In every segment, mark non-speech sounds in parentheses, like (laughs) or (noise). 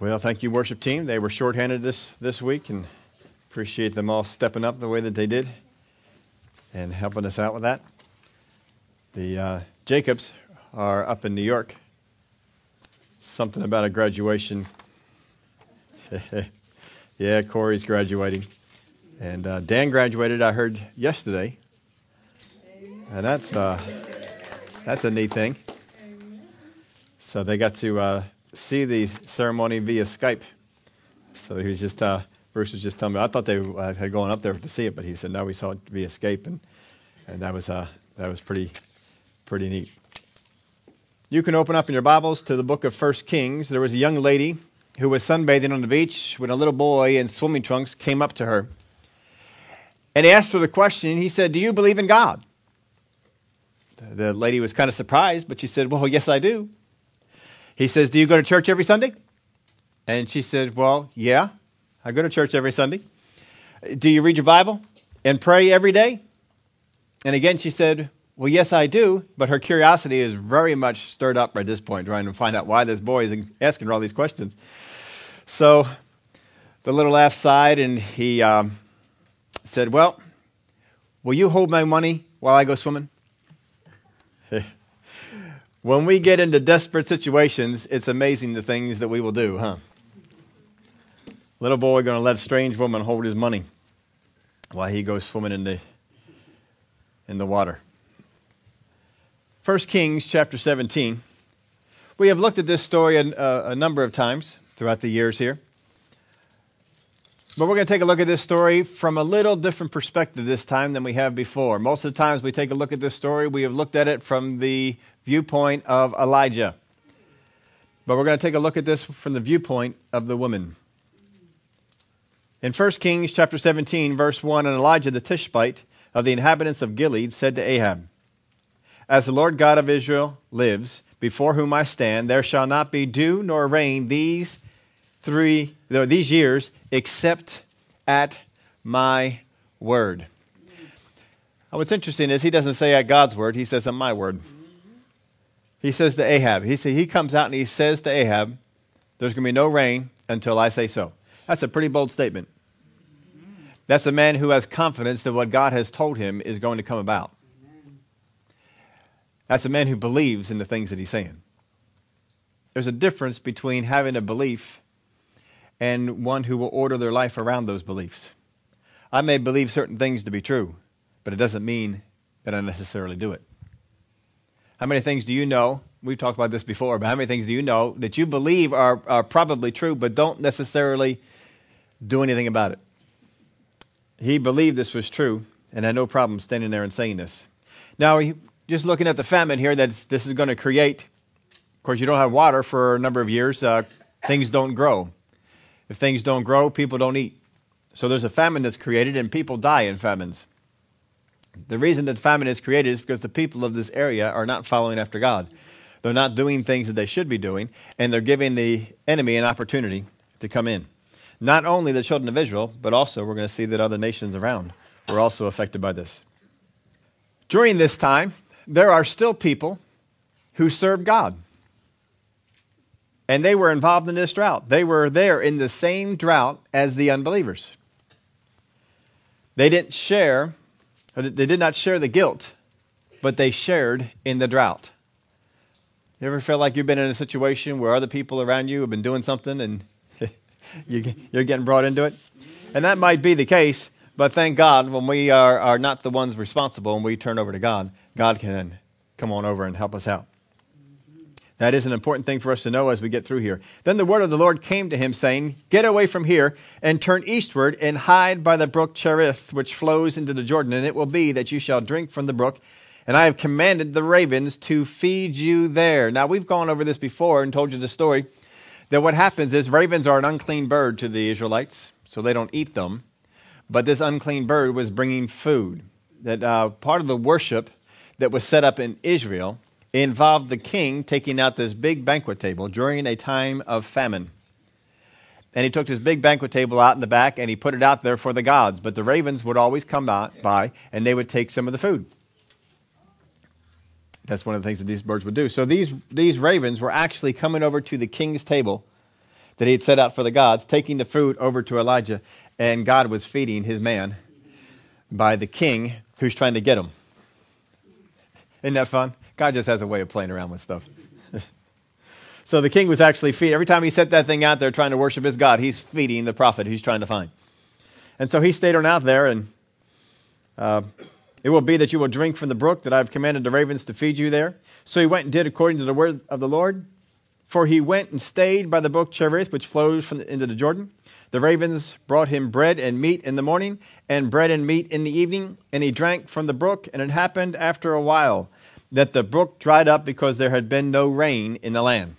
Well, thank you, worship team. They were shorthanded this, this week and appreciate them all stepping up the way that they did and helping us out with that. The uh, Jacobs are up in New York. Something about a graduation. (laughs) yeah, Corey's graduating. And uh, Dan graduated, I heard yesterday. And that's, uh, that's a neat thing. So they got to uh, see the ceremony via Skype. So he was just, uh, Bruce was just telling me, I thought they uh, had gone up there to see it, but he said, no, we saw it via Skype. And, and that was, uh, that was pretty, pretty neat. You can open up in your Bibles to the book of First Kings. There was a young lady who was sunbathing on the beach when a little boy in swimming trunks came up to her. And he asked her the question. He said, Do you believe in God? The lady was kind of surprised, but she said, Well, yes, I do. He says, Do you go to church every Sunday? And she said, Well, yeah, I go to church every Sunday. Do you read your Bible and pray every day? And again, she said, Well, yes, I do. But her curiosity is very much stirred up at this point, trying to find out why this boy is asking her all these questions. So the little laugh sighed and he um, said, Well, will you hold my money while I go swimming? When we get into desperate situations, it's amazing the things that we will do, huh? Little boy going to let strange woman hold his money while he goes swimming in the, in the water. 1 Kings chapter 17. We have looked at this story a, a, uh, a number of times throughout the years here. But we're going to take a look at this story from a little different perspective this time than we have before. Most of the times we take a look at this story, we have looked at it from the viewpoint of Elijah. But we're going to take a look at this from the viewpoint of the woman. In 1 Kings chapter 17, verse 1, and Elijah the Tishbite of the inhabitants of Gilead said to Ahab, As the Lord God of Israel lives, before whom I stand, there shall not be dew nor rain these three these years except at my word. what's interesting is he doesn't say at God's word, he says at my word. He says to Ahab, he, say, he comes out and he says to Ahab, There's going to be no rain until I say so. That's a pretty bold statement. That's a man who has confidence that what God has told him is going to come about. That's a man who believes in the things that he's saying. There's a difference between having a belief and one who will order their life around those beliefs. I may believe certain things to be true, but it doesn't mean that I necessarily do it. How many things do you know? We've talked about this before, but how many things do you know that you believe are, are probably true, but don't necessarily do anything about it? He believed this was true and had no problem standing there and saying this. Now, just looking at the famine here that this is going to create, of course, you don't have water for a number of years, uh, things don't grow. If things don't grow, people don't eat. So there's a famine that's created, and people die in famines. The reason that famine is created is because the people of this area are not following after God. They're not doing things that they should be doing, and they're giving the enemy an opportunity to come in. Not only the children of Israel, but also we're going to see that other nations around were also affected by this. During this time, there are still people who serve God and they were involved in this drought. They were there in the same drought as the unbelievers. They didn't share, they did not share the guilt, but they shared in the drought. You ever feel like you've been in a situation where other people around you have been doing something and (laughs) you're getting brought into it? And that might be the case, but thank God when we are, are not the ones responsible and we turn over to God, God can come on over and help us out. That is an important thing for us to know as we get through here. Then the word of the Lord came to him, saying, Get away from here and turn eastward and hide by the brook Cherith, which flows into the Jordan, and it will be that you shall drink from the brook. And I have commanded the ravens to feed you there. Now, we've gone over this before and told you the story that what happens is ravens are an unclean bird to the Israelites, so they don't eat them. But this unclean bird was bringing food. That uh, part of the worship that was set up in Israel involved the king taking out this big banquet table during a time of famine. And he took this big banquet table out in the back and he put it out there for the gods. But the ravens would always come by and they would take some of the food. That's one of the things that these birds would do. So these, these ravens were actually coming over to the king's table that he had set out for the gods, taking the food over to Elijah, and God was feeding his man by the king who's trying to get him. Isn't that fun? God just has a way of playing around with stuff. (laughs) so the king was actually feeding. Every time he set that thing out there trying to worship his God, he's feeding the prophet who's trying to find. And so he stayed on out there, and uh, it will be that you will drink from the brook that I've commanded the ravens to feed you there. So he went and did according to the word of the Lord. For he went and stayed by the brook Cherith, which flows from the, into the Jordan. The ravens brought him bread and meat in the morning, and bread and meat in the evening, and he drank from the brook. And it happened after a while that the brook dried up because there had been no rain in the land.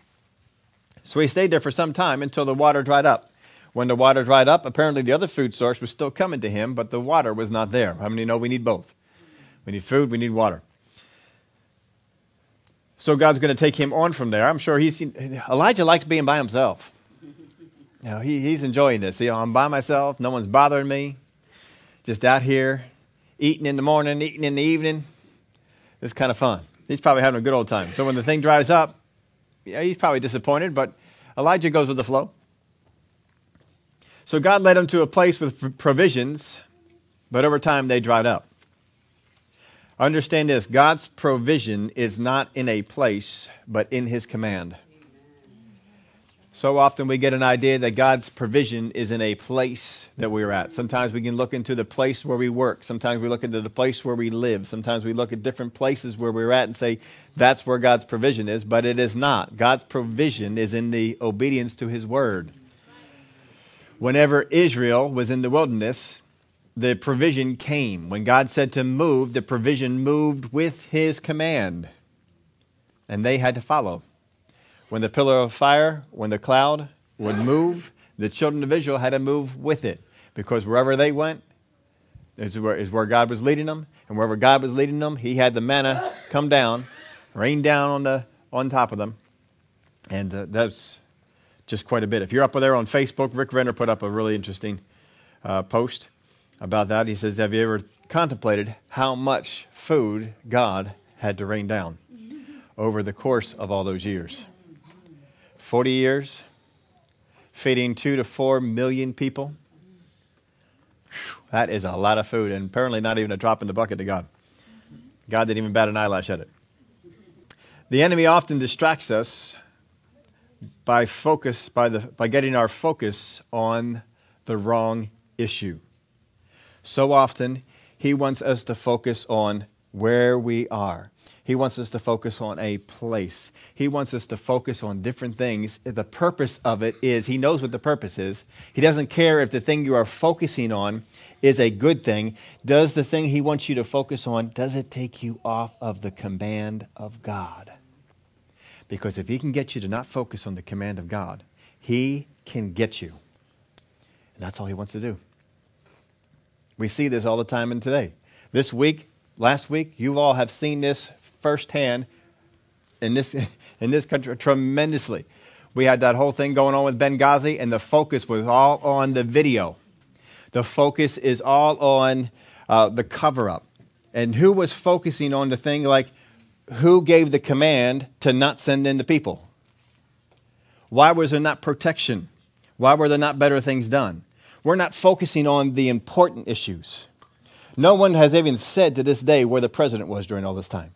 So he stayed there for some time until the water dried up. When the water dried up, apparently the other food source was still coming to him, but the water was not there. How many know we need both? We need food, we need water. So God's going to take him on from there. I'm sure he's Elijah likes being by himself. You know, he, he's enjoying this. You know, I'm by myself. No one's bothering me. Just out here, eating in the morning, eating in the evening. It's kind of fun. He's probably having a good old time. So when the thing dries up, yeah, he's probably disappointed, but Elijah goes with the flow. So God led him to a place with provisions, but over time they dried up. Understand this God's provision is not in a place, but in his command. So often we get an idea that God's provision is in a place that we're at. Sometimes we can look into the place where we work. Sometimes we look into the place where we live. Sometimes we look at different places where we're at and say, that's where God's provision is, but it is not. God's provision is in the obedience to his word. Whenever Israel was in the wilderness, the provision came. When God said to move, the provision moved with his command, and they had to follow. When the pillar of fire, when the cloud would move, the children of Israel had to move with it because wherever they went is where, is where God was leading them. And wherever God was leading them, He had the manna come down, rain down on, the, on top of them. And uh, that's just quite a bit. If you're up there on Facebook, Rick Renner put up a really interesting uh, post about that. He says, Have you ever contemplated how much food God had to rain down over the course of all those years? 40 years, feeding two to four million people. That is a lot of food, and apparently not even a drop in the bucket to God. God didn't even bat an eyelash at it. The enemy often distracts us by focus by the by getting our focus on the wrong issue. So often he wants us to focus on where we are. He wants us to focus on a place. He wants us to focus on different things. The purpose of it is, He knows what the purpose is. He doesn't care if the thing you are focusing on is a good thing. Does the thing He wants you to focus on, does it take you off of the command of God? Because if He can get you to not focus on the command of God, He can get you. And that's all He wants to do. We see this all the time in today. This week, last week, you all have seen this firsthand in this, (laughs) in this country tremendously. We had that whole thing going on with Benghazi, and the focus was all on the video. The focus is all on uh, the cover up. And who was focusing on the thing like who gave the command to not send in the people? Why was there not protection? Why were there not better things done? We're not focusing on the important issues. No one has even said to this day where the president was during all this time.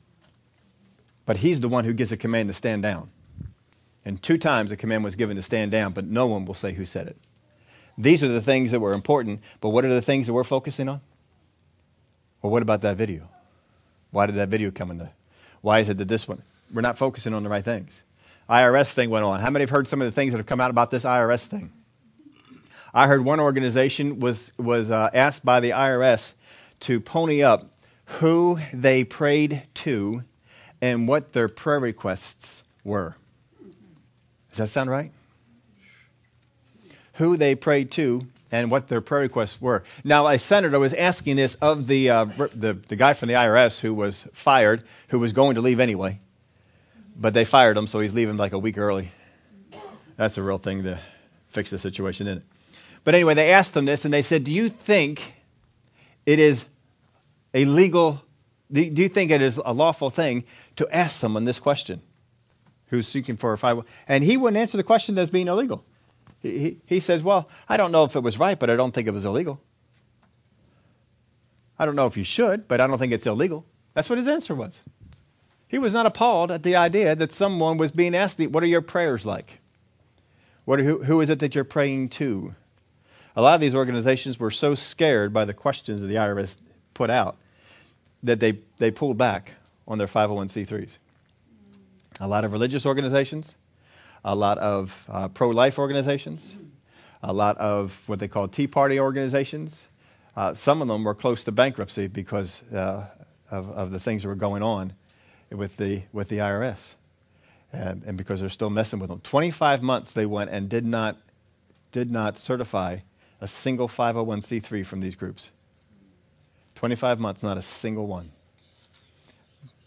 But he's the one who gives a command to stand down. And two times a command was given to stand down, but no one will say who said it. These are the things that were important, but what are the things that we're focusing on? Well, what about that video? Why did that video come into? Why is it that this one? We're not focusing on the right things. IRS thing went on. How many have heard some of the things that have come out about this IRS thing? I heard one organization was, was uh, asked by the IRS to pony up who they prayed to and what their prayer requests were. Does that sound right? Who they prayed to and what their prayer requests were. Now, a senator was asking this of the, uh, the, the guy from the IRS who was fired, who was going to leave anyway, but they fired him, so he's leaving like a week early. That's a real thing to fix the situation, isn't it? But anyway, they asked him this, and they said, Do you think it is a legal do you think it is a lawful thing to ask someone this question who's seeking for a five? And he wouldn't answer the question as being illegal. He, he, says, Well, I don't know if it was right, but I don't think it was illegal. I don't know if you should, but I don't think it's illegal. That's what his answer was. He was not appalled at the idea that someone was being asked, What are your prayers like? What are, who, who is it that you're praying to? A lot of these organizations were so scared by the questions that the IRS put out that they, they pulled back on their 501c3s. A lot of religious organizations, a lot of uh, pro life organizations, a lot of what they call Tea Party organizations. Uh, some of them were close to bankruptcy because uh, of, of the things that were going on with the, with the IRS and, and because they're still messing with them. 25 months they went and did not, did not certify a single 501c3 from these groups. 25 months, not a single one.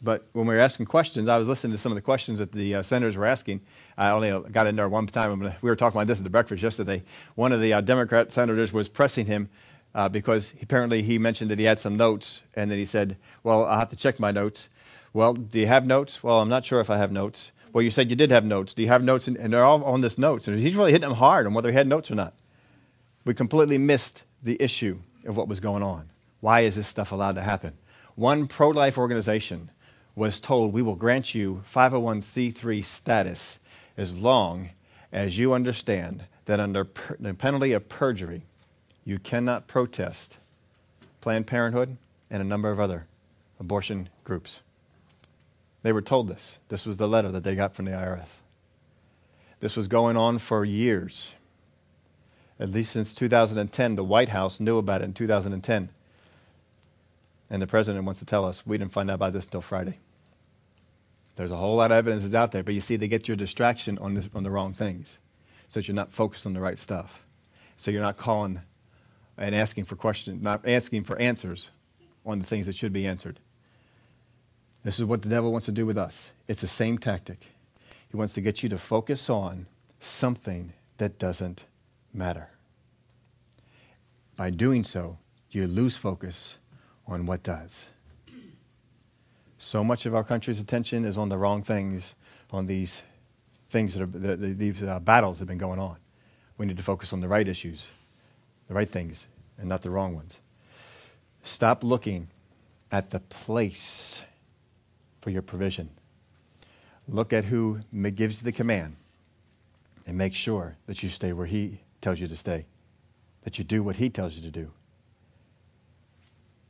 But when we were asking questions, I was listening to some of the questions that the uh, senators were asking. I only uh, got in there one time. We were talking about this at the breakfast yesterday. One of the uh, Democrat senators was pressing him uh, because apparently he mentioned that he had some notes, and then he said, Well, I'll have to check my notes. Well, do you have notes? Well, I'm not sure if I have notes. Well, you said you did have notes. Do you have notes? And they're all on this notes. And he's really hitting them hard on whether he had notes or not. We completely missed the issue of what was going on. Why is this stuff allowed to happen? One pro life organization was told, We will grant you 501c3 status as long as you understand that under per- the penalty of perjury, you cannot protest Planned Parenthood and a number of other abortion groups. They were told this. This was the letter that they got from the IRS. This was going on for years. At least since 2010, the White House knew about it in 2010. And the president wants to tell us we didn't find out about this until Friday. There's a whole lot of evidence that's out there, but you see, they get your distraction on, this, on the wrong things so that you're not focused on the right stuff. So you're not calling and asking for questions, not asking for answers on the things that should be answered. This is what the devil wants to do with us. It's the same tactic. He wants to get you to focus on something that doesn't matter. By doing so, you lose focus on what does. So much of our country's attention is on the wrong things, on these things that are, the, the, these uh, battles that have been going on. We need to focus on the right issues, the right things, and not the wrong ones. Stop looking at the place for your provision. Look at who gives the command and make sure that you stay where He tells you to stay, that you do what He tells you to do.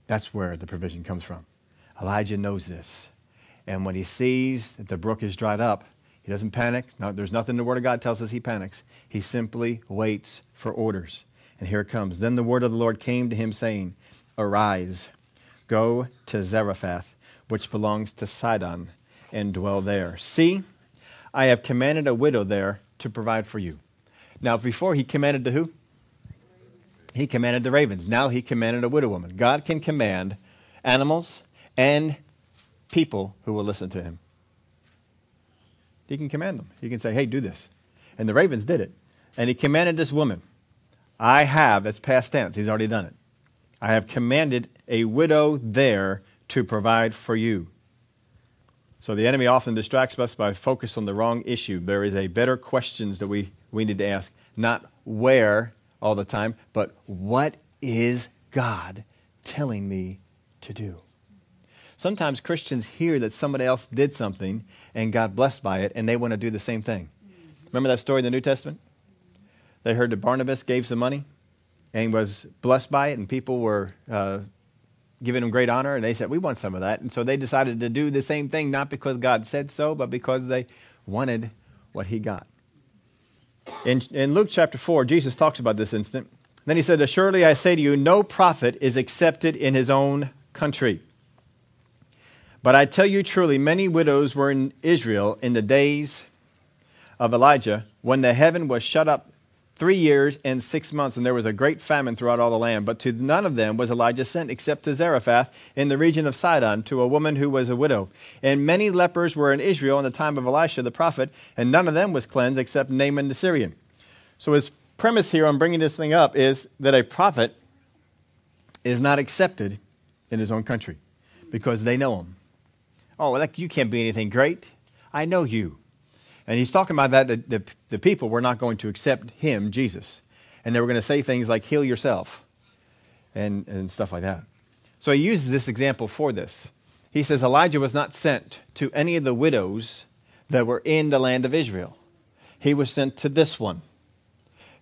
That's where the provision comes from. Elijah knows this. And when he sees that the brook is dried up, he doesn't panic. No, there's nothing the Word of God tells us he panics. He simply waits for orders. And here it comes. Then the word of the Lord came to him, saying, Arise, go to Zarephath which belongs to Sidon, and dwell there. See, I have commanded a widow there to provide for you. Now, before he commanded to who? He commanded the ravens. Now he commanded a widow woman. God can command animals and people who will listen to him. He can command them. He can say, hey, do this. And the ravens did it. And he commanded this woman, I have, that's past tense, he's already done it. I have commanded a widow there to provide for you. So the enemy often distracts us by focus on the wrong issue. There is a better questions that we, we need to ask. Not where all the time, but what is God telling me to do? Sometimes Christians hear that somebody else did something and got blessed by it, and they want to do the same thing. Remember that story in the New Testament? They heard that Barnabas gave some money and was blessed by it, and people were uh, giving him great honor, and they said, We want some of that. And so they decided to do the same thing, not because God said so, but because they wanted what he got. In, in Luke chapter 4, Jesus talks about this incident. Then he said, Assuredly I say to you, no prophet is accepted in his own country. But I tell you truly, many widows were in Israel in the days of Elijah when the heaven was shut up three years and six months, and there was a great famine throughout all the land. But to none of them was Elijah sent, except to Zarephath in the region of Sidon, to a woman who was a widow. And many lepers were in Israel in the time of Elisha the prophet, and none of them was cleansed except Naaman the Syrian. So his premise here on bringing this thing up is that a prophet is not accepted in his own country because they know him. Oh, like you can't be anything great. I know you. And he's talking about that, the, the, the people were not going to accept him, Jesus. And they were going to say things like, heal yourself, and, and stuff like that. So he uses this example for this. He says Elijah was not sent to any of the widows that were in the land of Israel, he was sent to this one.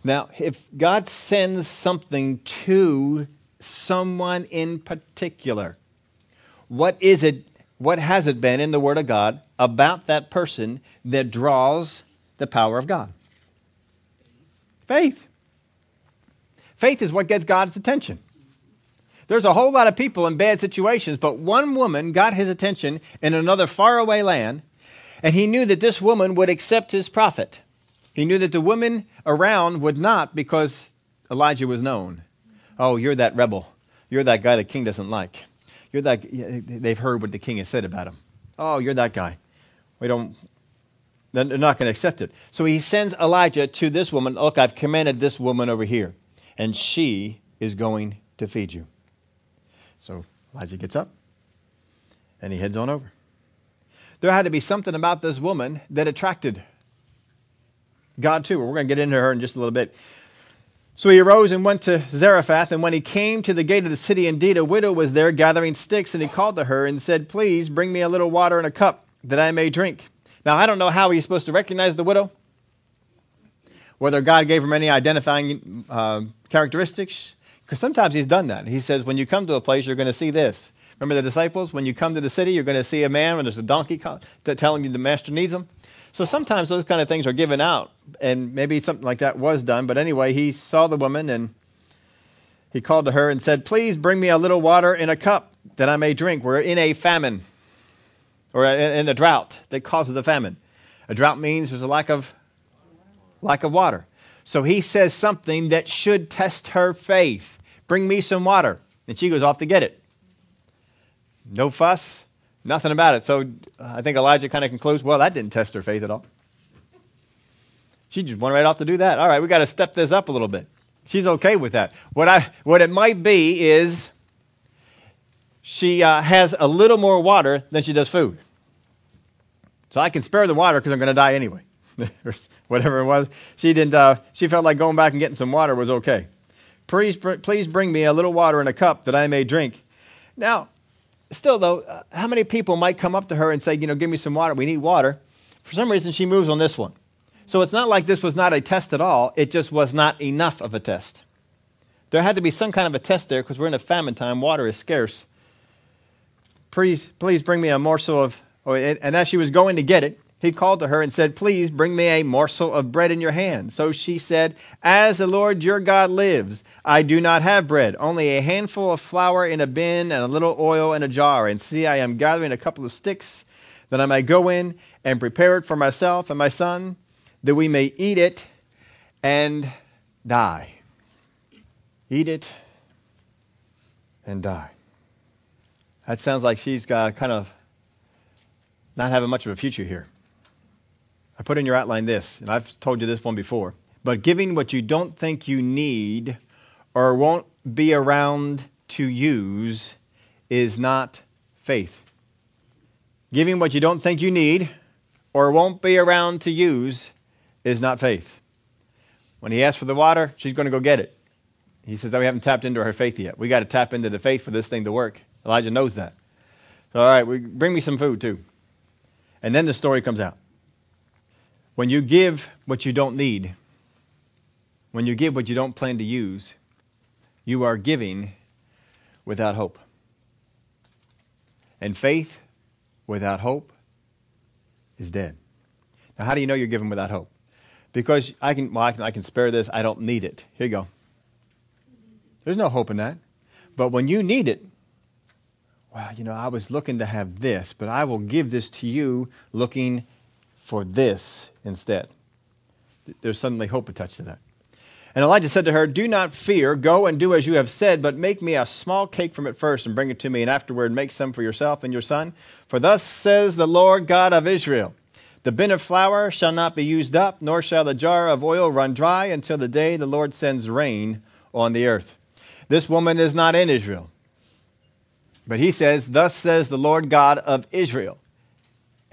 Now, if God sends something to someone in particular, what is it, what has it been in the Word of God about that person that draws the power of God? Faith. Faith is what gets God's attention. There's a whole lot of people in bad situations, but one woman got his attention in another faraway land, and he knew that this woman would accept his prophet. He knew that the women around would not because Elijah was known. Oh, you're that rebel. You're that guy the king doesn't like. You're that they've heard what the king has said about him. Oh, you're that guy. We don't they're not going to accept it. So he sends Elijah to this woman. Look, I've commanded this woman over here, and she is going to feed you. So Elijah gets up and he heads on over. There had to be something about this woman that attracted God too. We're going to get into her in just a little bit. So he arose and went to Zarephath, and when he came to the gate of the city, indeed a widow was there gathering sticks, and he called to her and said, Please bring me a little water in a cup that I may drink. Now I don't know how he's supposed to recognize the widow, whether God gave him any identifying uh, characteristics, because sometimes he's done that. He says, When you come to a place, you're going to see this. Remember the disciples? When you come to the city, you're going to see a man when there's a donkey telling you the master needs him. So sometimes those kind of things are given out, and maybe something like that was done. But anyway, he saw the woman and he called to her and said, Please bring me a little water in a cup that I may drink. We're in a famine or in a drought that causes a famine. A drought means there's a lack of lack of water. So he says something that should test her faith. Bring me some water. And she goes off to get it. No fuss, Nothing about it. So uh, I think Elijah kind of concludes, well, that didn't test her faith at all. She just went right off to do that. All right, we got to step this up a little bit. She's okay with that. What I what it might be is she uh, has a little more water than she does food. So I can spare the water because I'm going to die anyway. (laughs) Whatever it was, she didn't. Uh, she felt like going back and getting some water was okay. Please, please bring me a little water in a cup that I may drink. Now, still, though, uh, how many people might come up to her and say, you know, give me some water? We need water. For some reason, she moves on this one. So it's not like this was not a test at all. It just was not enough of a test. There had to be some kind of a test there because we're in a famine time. Water is scarce. Please, please bring me a morsel of. And as she was going to get it, he called to her and said, Please bring me a morsel of bread in your hand. So she said, As the Lord your God lives, I do not have bread, only a handful of flour in a bin and a little oil in a jar. And see, I am gathering a couple of sticks that I may go in and prepare it for myself and my son, that we may eat it and die. Eat it and die. That sounds like she's got kind of not having much of a future here. I put in your outline this, and I've told you this one before. But giving what you don't think you need or won't be around to use is not faith. Giving what you don't think you need or won't be around to use is not faith. When he asks for the water, she's going to go get it. He says, oh, We haven't tapped into her faith yet. We got to tap into the faith for this thing to work. Elijah knows that. So, all right, we, bring me some food too. And then the story comes out. When you give what you don't need, when you give what you don't plan to use, you are giving without hope. And faith without hope is dead. Now, how do you know you're giving without hope? Because I can, well, I can, I can spare this. I don't need it. Here you go. There's no hope in that. But when you need it, well, you know, I was looking to have this, but I will give this to you looking for this instead. There's suddenly hope attached to that. And Elijah said to her, Do not fear. Go and do as you have said, but make me a small cake from it first and bring it to me, and afterward make some for yourself and your son. For thus says the Lord God of Israel The bin of flour shall not be used up, nor shall the jar of oil run dry until the day the Lord sends rain on the earth. This woman is not in Israel. But he says, Thus says the Lord God of Israel.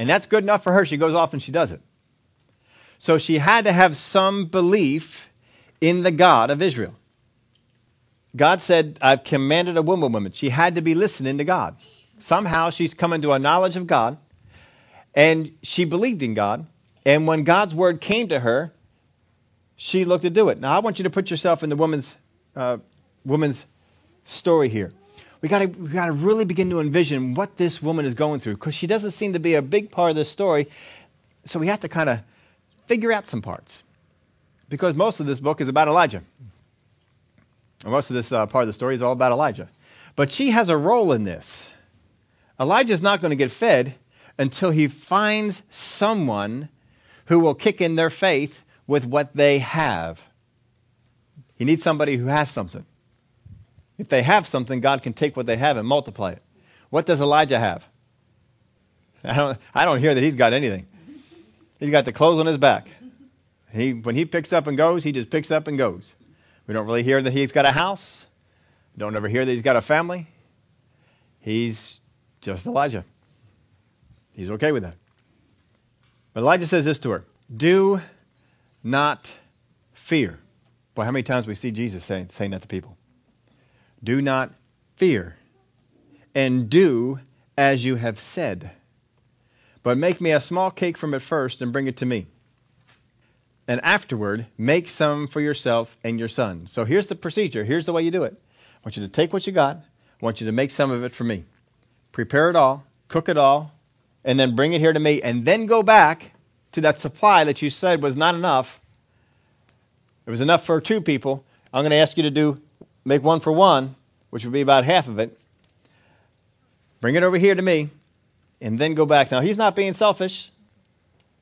And that's good enough for her. She goes off and she does it. So she had to have some belief in the God of Israel. God said, I've commanded a woman woman. She had to be listening to God. Somehow she's coming to a knowledge of God and she believed in God. And when God's word came to her, she looked to do it. Now I want you to put yourself in the woman's, uh, woman's story here. We got we got to really begin to envision what this woman is going through because she doesn't seem to be a big part of the story. So we have to kind of figure out some parts because most of this book is about Elijah. Most of this uh, part of the story is all about Elijah. But she has a role in this. Elijah is not going to get fed until he finds someone who will kick in their faith with what they have. He needs somebody who has something. If they have something, God can take what they have and multiply it. What does Elijah have? I don't, I don't hear that he's got anything. He's got the clothes on his back. He, when he picks up and goes, he just picks up and goes. We don't really hear that he's got a house. Don't ever hear that he's got a family. He's just Elijah. He's okay with that. But Elijah says this to her Do not fear. Boy, how many times we see Jesus saying, saying that to people? Do not fear, and do as you have said. But make me a small cake from it first and bring it to me and afterward make some for yourself and your son. So here's the procedure. Here's the way you do it. I want you to take what you got. I want you to make some of it for me. Prepare it all, cook it all, and then bring it here to me, and then go back to that supply that you said was not enough. It was enough for two people. I'm going to ask you to do make one for one, which would be about half of it. Bring it over here to me, and then go back. Now, he's not being selfish.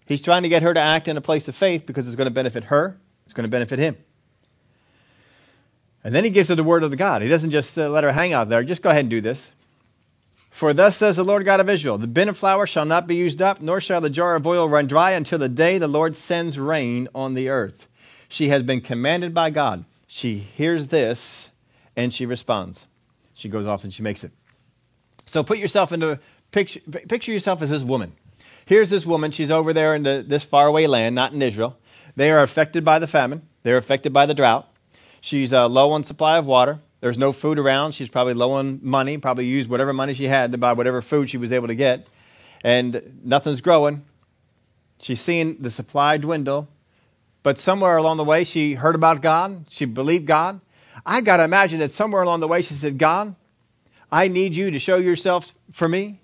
He's trying to get her to act in a place of faith because it's going to benefit her, it's going to benefit him. And then he gives her the word of the God. He doesn't just uh, let her hang out there. Just go ahead and do this. For thus says the Lord God of Israel The bin of flour shall not be used up, nor shall the jar of oil run dry until the day the Lord sends rain on the earth. She has been commanded by God. She hears this and she responds. She goes off and she makes it. So put yourself into picture, picture yourself as this woman. Here's this woman. She's over there in the, this faraway land, not in Israel. They are affected by the famine. They're affected by the drought. She's uh, low on supply of water. There's no food around. She's probably low on money. Probably used whatever money she had to buy whatever food she was able to get, and nothing's growing. She's seeing the supply dwindle, but somewhere along the way she heard about God. She believed God. I got to imagine that somewhere along the way she said, "God, I need you to show yourself for me,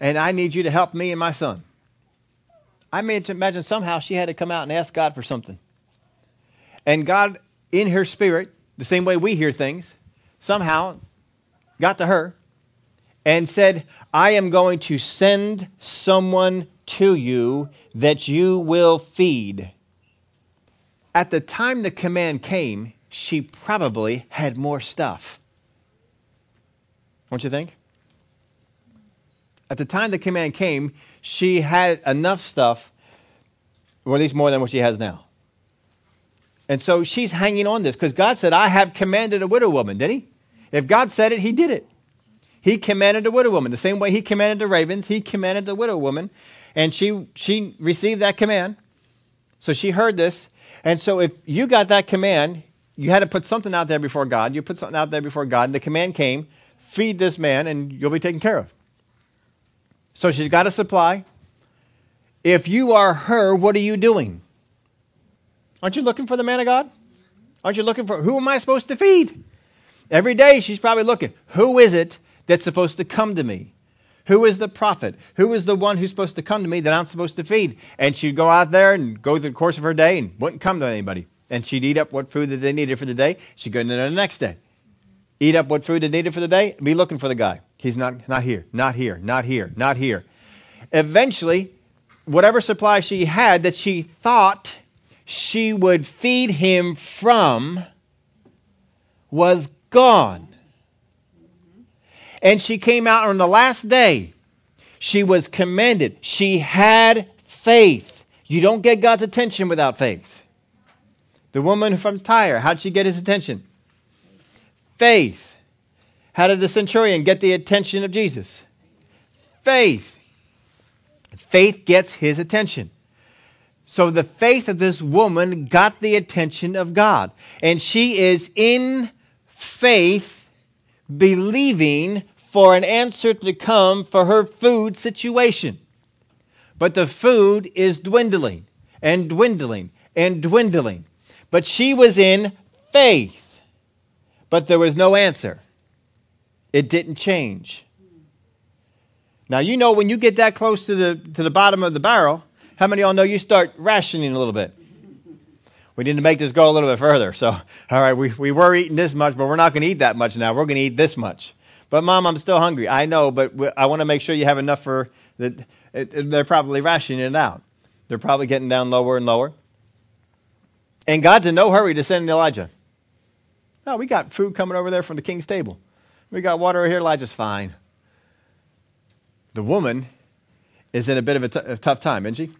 and I need you to help me and my son." I mean, to imagine somehow she had to come out and ask God for something. And God, in her spirit, the same way we hear things, somehow got to her and said, I am going to send someone to you that you will feed. At the time the command came, she probably had more stuff. Don't you think? At the time the command came, she had enough stuff, or at least more than what she has now. And so she's hanging on this because God said, I have commanded a widow woman, did he? If God said it, he did it. He commanded a widow woman. The same way he commanded the ravens, he commanded the widow woman. And she, she received that command. So she heard this. And so if you got that command, you had to put something out there before God. You put something out there before God, and the command came feed this man, and you'll be taken care of. So she's got a supply. If you are her, what are you doing? Aren't you looking for the man of God? Aren't you looking for who am I supposed to feed? Every day she's probably looking. Who is it that's supposed to come to me? Who is the prophet? Who is the one who's supposed to come to me that I'm supposed to feed? And she'd go out there and go through the course of her day and wouldn't come to anybody. And she'd eat up what food that they needed for the day. She'd go to the next day. Eat up what food they needed for the day, be looking for the guy. He's not, not here, not here, not here, not here. Eventually, whatever supply she had that she thought she would feed him from was gone. And she came out on the last day. She was commended. She had faith. You don't get God's attention without faith. The woman from Tyre, how'd she get his attention? Faith. How did the centurion get the attention of Jesus? Faith. Faith gets his attention. So the faith of this woman got the attention of God. And she is in faith, believing for an answer to come for her food situation. But the food is dwindling and dwindling and dwindling. But she was in faith, but there was no answer. It didn't change. Now, you know, when you get that close to the, to the bottom of the barrel, how many of y'all know you start rationing a little bit? We need to make this go a little bit further. So, (laughs) all right, we, we were eating this much, but we're not going to eat that much now. We're going to eat this much. But, Mom, I'm still hungry. I know, but I want to make sure you have enough for that. They're probably rationing it out. They're probably getting down lower and lower. And God's in no hurry to send Elijah. No, we got food coming over there from the king's table. We got water over here. Elijah's fine. The woman is in a bit of a, t- a tough time, isn't she?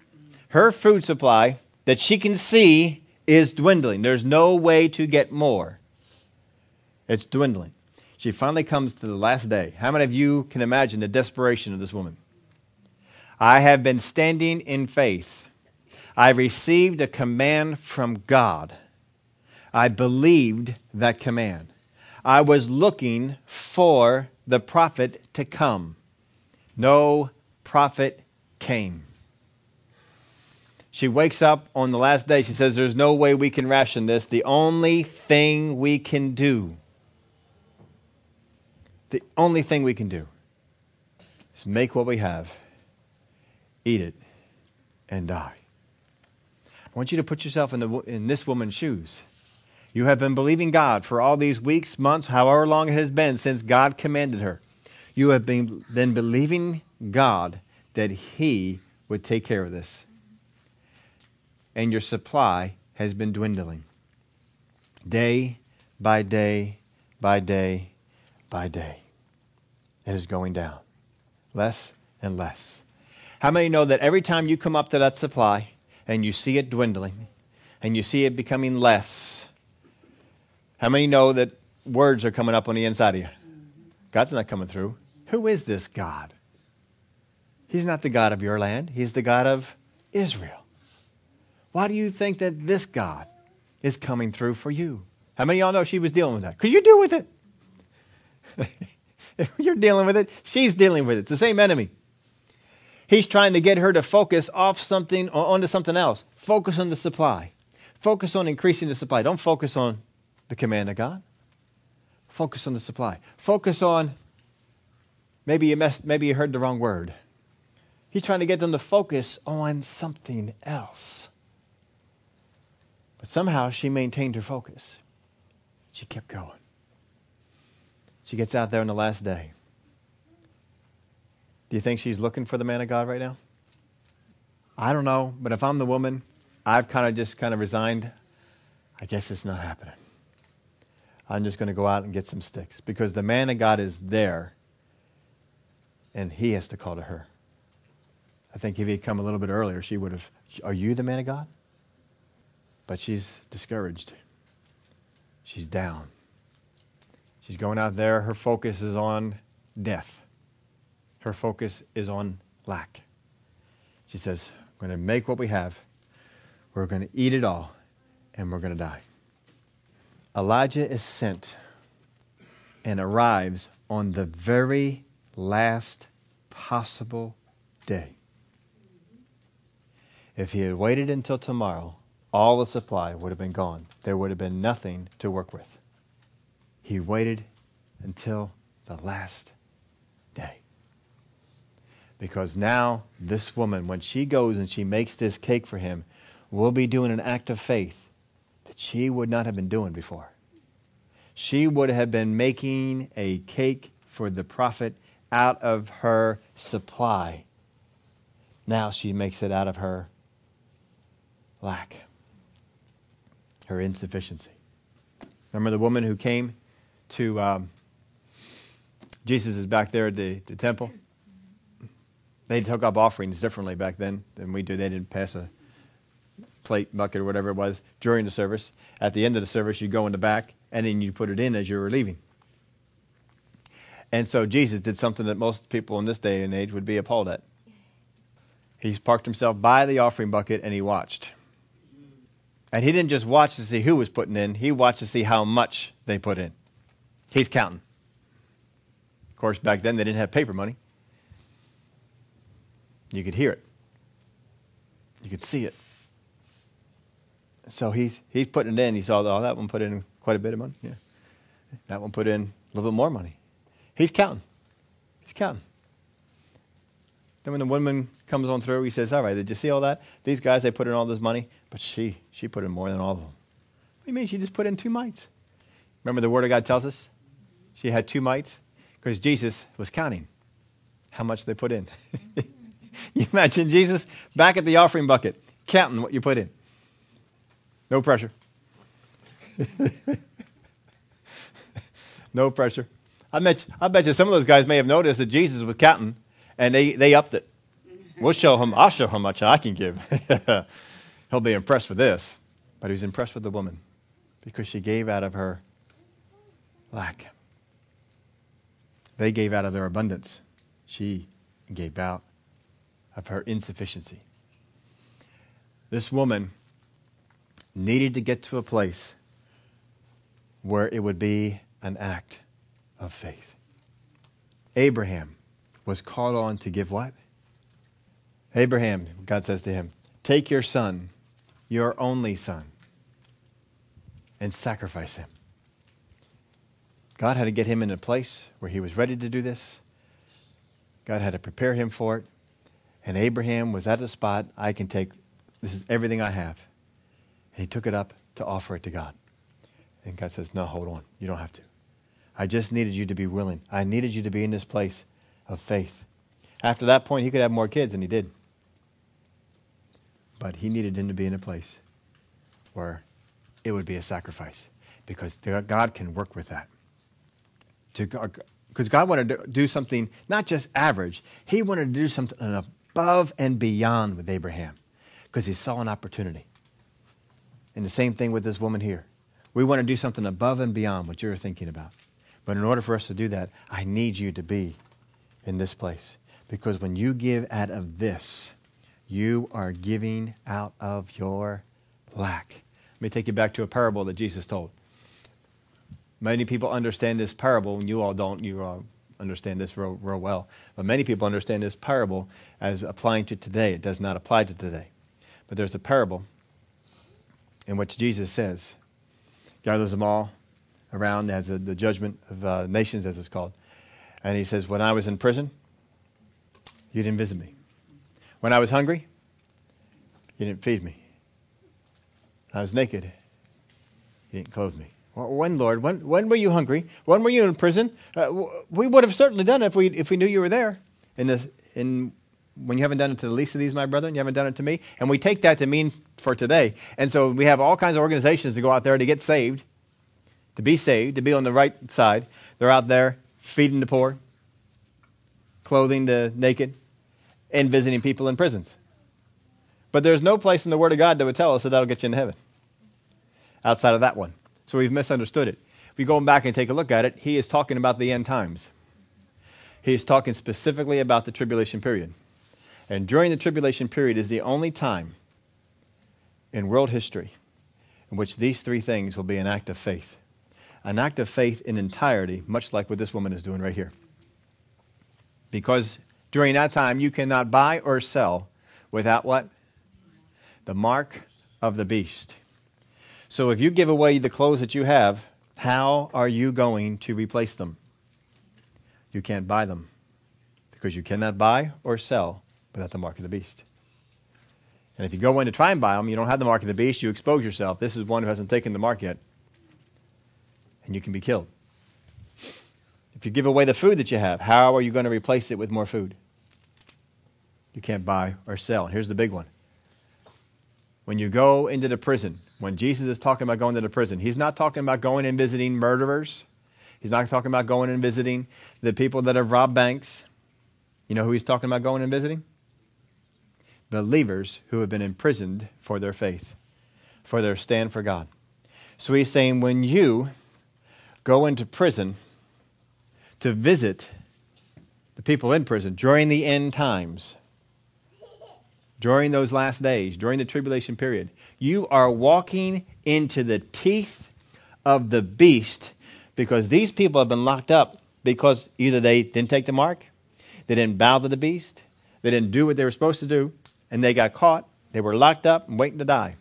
Her food supply that she can see is dwindling. There's no way to get more. It's dwindling. She finally comes to the last day. How many of you can imagine the desperation of this woman? I have been standing in faith I received a command from God. I believed that command. I was looking for the prophet to come. No prophet came. She wakes up on the last day. She says, There's no way we can ration this. The only thing we can do, the only thing we can do is make what we have, eat it, and die. I want you to put yourself in, the, in this woman's shoes. You have been believing God for all these weeks, months, however long it has been since God commanded her. You have been, been believing God that He would take care of this. And your supply has been dwindling day by day by day by day. It is going down less and less. How many know that every time you come up to that supply, and you see it dwindling and you see it becoming less. How many know that words are coming up on the inside of you? God's not coming through. Who is this God? He's not the God of your land, He's the God of Israel. Why do you think that this God is coming through for you? How many of y'all know she was dealing with that? Could you deal with it? (laughs) you're dealing with it, she's dealing with it. It's the same enemy. He's trying to get her to focus off something or onto something else. Focus on the supply. Focus on increasing the supply. Don't focus on the command of God. Focus on the supply. Focus on maybe you messed, maybe you heard the wrong word. He's trying to get them to focus on something else. But somehow she maintained her focus. She kept going. She gets out there on the last day. Do you think she's looking for the man of God right now? I don't know, but if I'm the woman, I've kind of just kind of resigned. I guess it's not happening. I'm just going to go out and get some sticks because the man of God is there and he has to call to her. I think if he had come a little bit earlier, she would have, Are you the man of God? But she's discouraged. She's down. She's going out there. Her focus is on death her focus is on lack. She says, We're going to make what we have, we're going to eat it all, and we're going to die. Elijah is sent and arrives on the very last possible day. If he had waited until tomorrow, all the supply would have been gone. There would have been nothing to work with. He waited until the last. Because now, this woman, when she goes and she makes this cake for him, will be doing an act of faith that she would not have been doing before. She would have been making a cake for the prophet out of her supply. Now she makes it out of her lack, her insufficiency. Remember the woman who came to um, Jesus is back there at the, the temple? They took up offerings differently back then than we do. They didn't pass a plate, bucket, or whatever it was during the service. At the end of the service, you go in the back and then you put it in as you were leaving. And so Jesus did something that most people in this day and age would be appalled at. He parked himself by the offering bucket and he watched. And he didn't just watch to see who was putting in, he watched to see how much they put in. He's counting. Of course, back then they didn't have paper money. You could hear it, you could see it. So he's, he's putting it in. He saw, oh, that one put in quite a bit of money. Yeah. That one put in a little bit more money. He's counting. He's counting. Then when the woman comes on through, he says, All right, did you see all that? These guys, they put in all this money, but she, she put in more than all of them. What do you mean she just put in two mites? Remember the Word of God tells us? She had two mites? Because Jesus was counting how much they put in. (laughs) (laughs) you imagine Jesus back at the offering bucket, counting what you put in. No pressure. (laughs) no pressure. I bet, you, I bet you some of those guys may have noticed that Jesus was counting and they, they upped it. We'll show him, I'll show how much I can give. (laughs) He'll be impressed with this. But he was impressed with the woman because she gave out of her lack. They gave out of their abundance. She gave out of her insufficiency. This woman needed to get to a place where it would be an act of faith. Abraham was called on to give what? Abraham, God says to him, Take your son, your only son, and sacrifice him. God had to get him in a place where he was ready to do this. God had to prepare him for it. And Abraham was at the spot, I can take, this is everything I have. And he took it up to offer it to God. And God says, No, hold on. You don't have to. I just needed you to be willing. I needed you to be in this place of faith. After that point, he could have more kids, and he did. But he needed him to be in a place where it would be a sacrifice because God can work with that. Because uh, God wanted to do something not just average, He wanted to do something above and beyond with Abraham because He saw an opportunity. And the same thing with this woman here. We want to do something above and beyond what you're thinking about. But in order for us to do that, I need you to be in this place. Because when you give out of this, you are giving out of your lack. Let me take you back to a parable that Jesus told. Many people understand this parable, and you all don't. You all understand this real, real well. But many people understand this parable as applying to today. It does not apply to today. But there's a parable in which Jesus says, gathers them all around as the, judgment of uh, nations, as it's called. And he says, When I was in prison, you didn't visit me. When I was hungry, you didn't feed me. When I was naked, you didn't clothe me. When, Lord? When, when were you hungry? When were you in prison? Uh, we would have certainly done it if we, if we knew you were there. In the, in, when you haven't done it to the least of these, my brethren, you haven't done it to me. And we take that to mean for today. And so we have all kinds of organizations to go out there to get saved to be saved, to be on the right side. They're out there feeding the poor, clothing the naked, and visiting people in prisons. But there's no place in the Word of God that would tell us that that'll get you into heaven outside of that one. So we've misunderstood it. If we go back and take a look at it, he is talking about the end times. He is talking specifically about the tribulation period. And during the tribulation period is the only time in world history in which these three things will be an act of faith an act of faith in entirety, much like what this woman is doing right here. Because during that time, you cannot buy or sell without what? The mark of the beast. So if you give away the clothes that you have, how are you going to replace them? You can't buy them because you cannot buy or sell without the mark of the beast. And if you go in to try and buy them, you don't have the mark of the beast, you expose yourself. This is one who hasn't taken the mark yet and you can be killed. If you give away the food that you have, how are you going to replace it with more food? You can't buy or sell. Here's the big one. When you go into the prison, when Jesus is talking about going to the prison, he's not talking about going and visiting murderers. He's not talking about going and visiting the people that have robbed banks. You know who he's talking about going and visiting? Believers who have been imprisoned for their faith, for their stand for God. So he's saying, when you go into prison to visit the people in prison during the end times, during those last days, during the tribulation period, you are walking into the teeth of the beast because these people have been locked up because either they didn't take the mark, they didn't bow to the beast, they didn't do what they were supposed to do, and they got caught. They were locked up and waiting to die.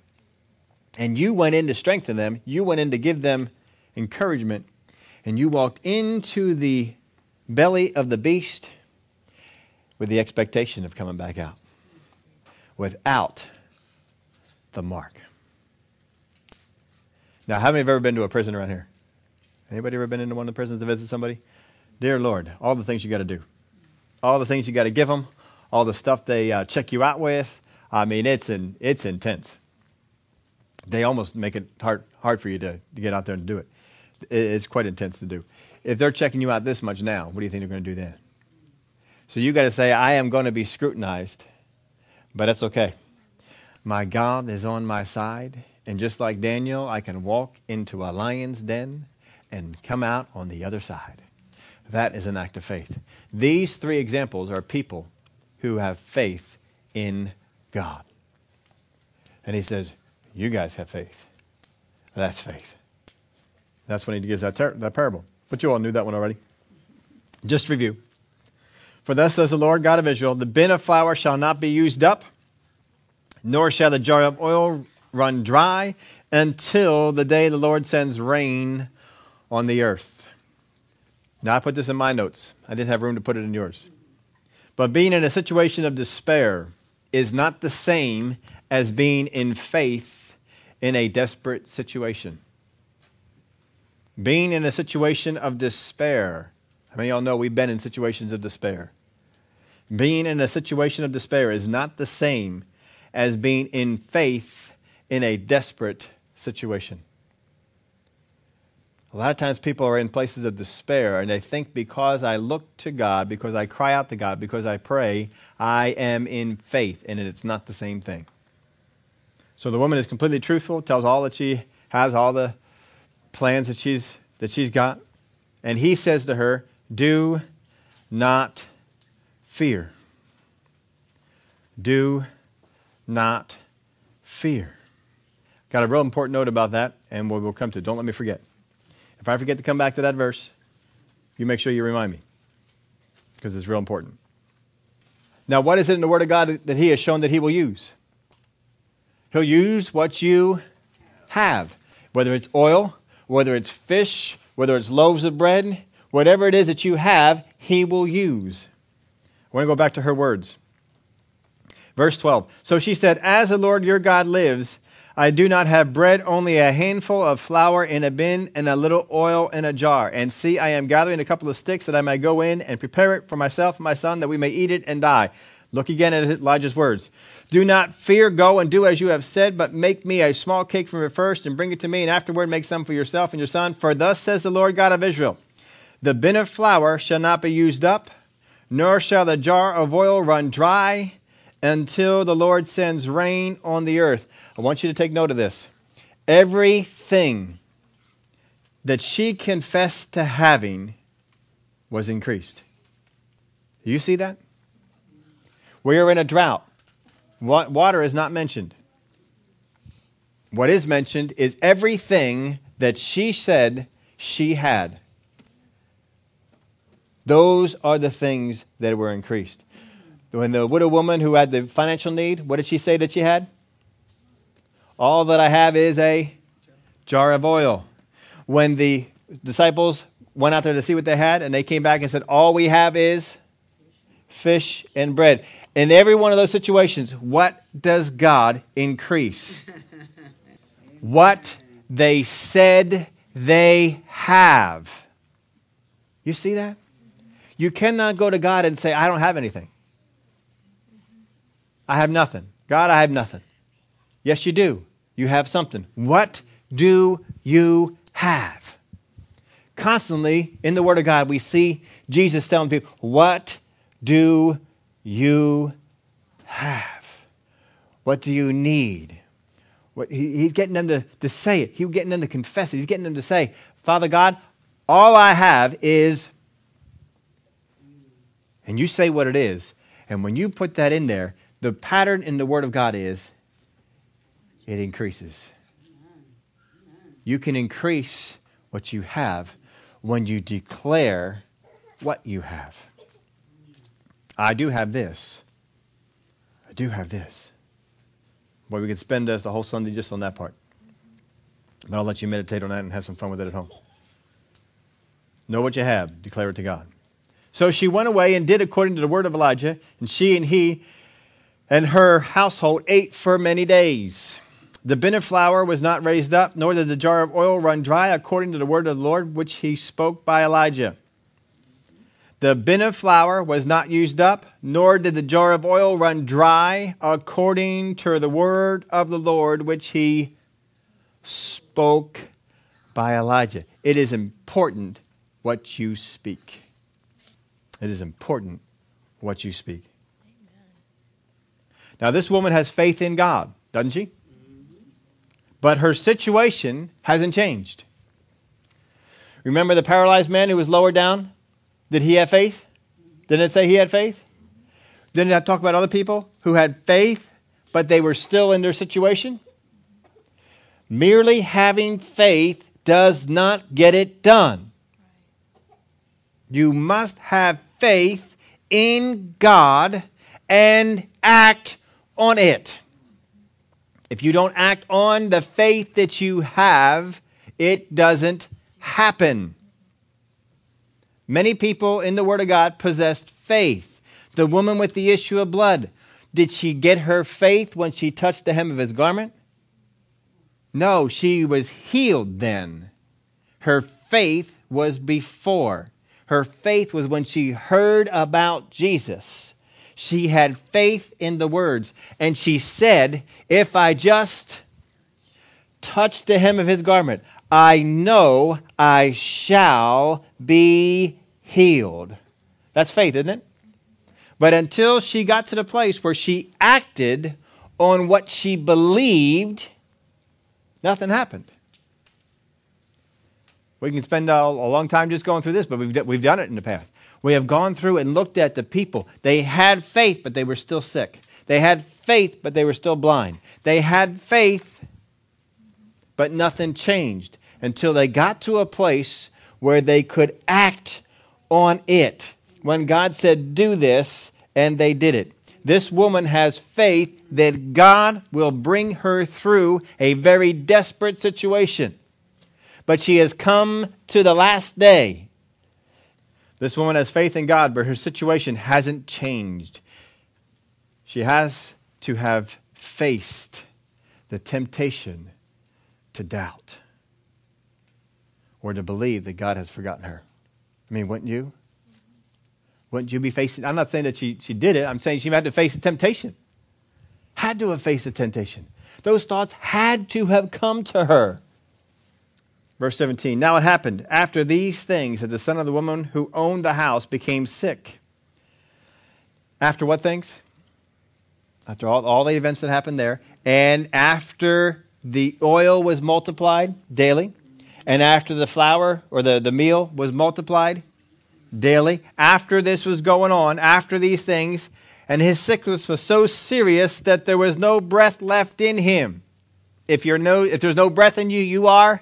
And you went in to strengthen them, you went in to give them encouragement, and you walked into the belly of the beast with the expectation of coming back out without the mark. Now, how many have ever been to a prison around here? Anybody ever been into one of the prisons to visit somebody? Dear Lord, all the things you got to do, all the things you got to give them, all the stuff they uh, check you out with. I mean, it's in, it's intense. They almost make it hard hard for you to, to get out there and do it. It's quite intense to do. If they're checking you out this much now, what do you think they're going to do then? So you got to say, I am going to be scrutinized, but that's okay. My God is on my side, and just like Daniel, I can walk into a lion's den and come out on the other side. That is an act of faith. These three examples are people who have faith in God. And he says, You guys have faith. That's faith. That's when he gives that, ter- that parable. But you all knew that one already. Just review. For thus says the Lord God of Israel The bin of flour shall not be used up, nor shall the jar of oil run dry until the day the Lord sends rain on the earth. Now, I put this in my notes. I didn't have room to put it in yours. But being in a situation of despair is not the same as being in faith in a desperate situation. Being in a situation of despair. Many of y'all know we've been in situations of despair? Being in a situation of despair is not the same as being in faith in a desperate situation. A lot of times people are in places of despair and they think because I look to God, because I cry out to God, because I pray, I am in faith. And it's not the same thing. So the woman is completely truthful, tells all that she has, all the plans that she's, that she's got. And he says to her, Do not fear. Do not fear. Got a real important note about that, and we'll, come to it. Don't let me forget. If I forget to come back to that verse, you make sure you remind me because it's real important. Now, what is it in the Word of God that He has shown that He will use? He'll use what you have, whether it's oil, whether it's fish, whether it's loaves of bread, whatever it is that you have, he will use. I want to go back to her words. Verse 12. So she said, As the Lord your God lives, I do not have bread, only a handful of flour in a bin and a little oil in a jar. And see, I am gathering a couple of sticks that I may go in and prepare it for myself and my son, that we may eat it and die. Look again at Elijah's words. Do not fear, go and do as you have said, but make me a small cake from it first and bring it to me, and afterward make some for yourself and your son. For thus says the Lord God of Israel The bin of flour shall not be used up, nor shall the jar of oil run dry until the Lord sends rain on the earth. I want you to take note of this. Everything that she confessed to having was increased. You see that? We are in a drought. Water is not mentioned. What is mentioned is everything that she said she had. Those are the things that were increased. When the widow woman who had the financial need, what did she say that she had? All that I have is a jar of oil. When the disciples went out there to see what they had and they came back and said, All we have is fish and bread. In every one of those situations, what does God increase? (laughs) what they said they have. You see that? You cannot go to God and say, I don't have anything. I have nothing. God, I have nothing. Yes, you do. You have something. What do you have? Constantly in the Word of God, we see Jesus telling people, What do you have? What do you need? What, he, he's getting them to, to say it. He's getting them to confess it. He's getting them to say, Father God, all I have is. And you say what it is. And when you put that in there, the pattern in the Word of God is it increases. You can increase what you have when you declare what you have. I do have this. I do have this. Boy, we could spend us the whole Sunday just on that part. But I'll let you meditate on that and have some fun with it at home. Know what you have, declare it to God. So she went away and did according to the word of Elijah, and she and he and her household ate for many days. The bin of flour was not raised up, nor did the jar of oil run dry, according to the word of the Lord which he spoke by Elijah. The bin of flour was not used up, nor did the jar of oil run dry, according to the word of the Lord which he spoke by Elijah. It is important what you speak. It is important what you speak. Amen. Now, this woman has faith in God, doesn't she? But her situation hasn't changed. Remember the paralyzed man who was lowered down? Did he have faith? Didn't it say he had faith? Didn't it talk about other people who had faith, but they were still in their situation? Merely having faith does not get it done. You must have faith in God and act on it. If you don't act on the faith that you have, it doesn't happen. Many people in the Word of God possessed faith. The woman with the issue of blood, did she get her faith when she touched the hem of his garment? No, she was healed then. Her faith was before. Her faith was when she heard about Jesus. She had faith in the words, and she said, If I just touch the hem of his garment, I know I shall be healed. That's faith, isn't it? But until she got to the place where she acted on what she believed, nothing happened. We can spend a, long time just going through this, but we've, we've done it in the past. We have gone through and looked at the people. They had faith, but they were still sick. They had faith, but they were still blind. They had faith, but nothing changed until they got to a place where they could act on it. When God said, Do this, and they did it. This woman has faith that God will bring her through a very desperate situation. But she has come to the last day. This woman has faith in God, but her situation hasn't changed. She has to have faced the temptation to doubt or to believe that God has forgotten her. I mean, wouldn't you? Wouldn't you be facing? I'm not saying that she, she did it. I'm saying she had to face the temptation. Had to have faced the temptation. Those thoughts had to have come to her. Verse 17 Now it happened after these things that the son of the woman who owned the house became sick. After what things? After all, all the events that happened there, and after the oil was multiplied daily, and after the flour or the, the meal was multiplied daily, after this was going on, after these things, and his sickness was so serious that there was no breath left in him. If, you're no, if there's no breath in you, you are.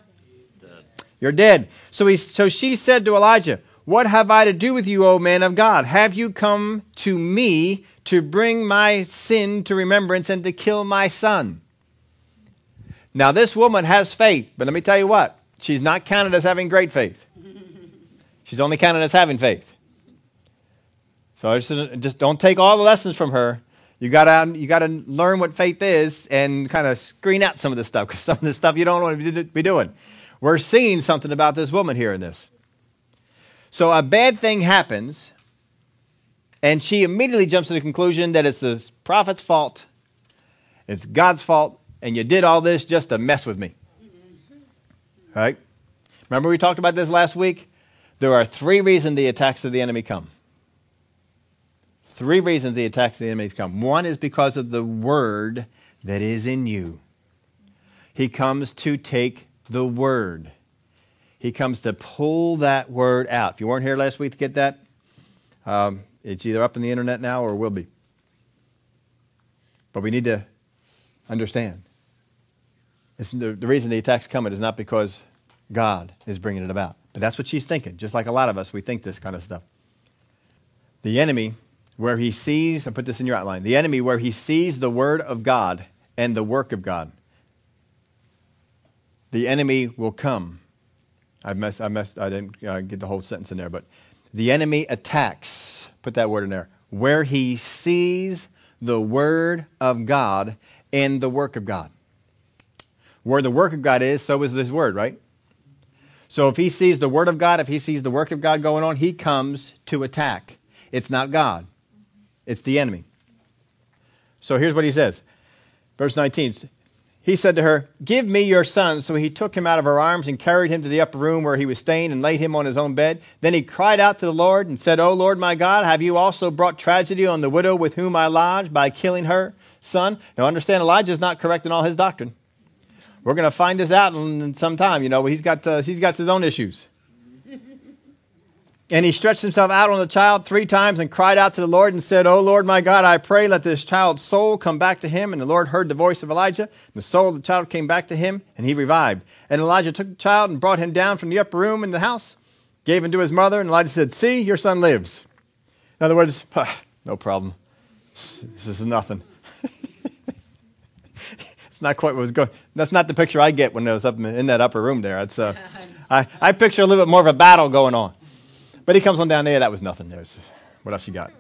You're dead. So, he, so she said to Elijah, What have I to do with you, O man of God? Have you come to me to bring my sin to remembrance and to kill my son? Now, this woman has faith, but let me tell you what, she's not counted as having great faith. (laughs) She's only counted as having faith. So just, just don't take all the lessons from her. You gotta you gotta learn what faith is and kind of screen out some of this stuff because some of this stuff you don't want to be doing. We're seeing something about this woman here in this. So a bad thing happens, and she immediately jumps to the conclusion that it's the prophet's fault, it's God's fault, and you did all this just to mess with me. Right? Remember we talked about this last week? There are three reasons the attacks of the enemy come. Three reasons the attacks of the enemy come. One is because of the word that is in you. He comes to take the word. He comes to pull that word out. If you weren't here last week to get that, um, it's either up on the internet now or will be. But we need to understand. It's the, the reason the attack's coming is not because God is bringing it about. But that's what she's thinking. Just like a lot of us, we think this kind of stuff. The enemy, where he sees, I put this in your outline, the enemy, where he sees the word of God and the work of God, the enemy will come. I messed, I messed, I didn't uh, get the whole sentence in there, but the enemy attacks, put that word in there, where he sees the word of God and the work of God. Where the work of God is, so is this word, right? So if he sees the word of God, if he sees the work of God going on, he comes to attack. It's not God, it's the enemy. So here's what he says. Verse 19. He said to her, Give me your son. So he took him out of her arms and carried him to the upper room where he was staying and laid him on his own bed. Then he cried out to the Lord and said, O Lord my God, have you also brought tragedy on the widow with whom I lodge by killing her son? Now understand, Elijah is not correct in all his doctrine. We're going to find this out in some time. You know, he's got, uh, he's got his own issues. And he stretched himself out on the child three times and cried out to the Lord and said, O Lord my God, I pray, let this child's soul come back to him. And the Lord heard the voice of Elijah. And the soul of the child came back to him, and he revived. And Elijah took the child and brought him down from the upper room in the house, gave him to his mother. And Elijah said, See, your son lives. In other words, (laughs) no problem. This is nothing. (laughs) it's not quite what was going. That's not the picture I get when I was up in that upper room there. It's, uh, I, I picture a little bit more of a battle going on. But he comes on down there. That was nothing. There's, what else you got?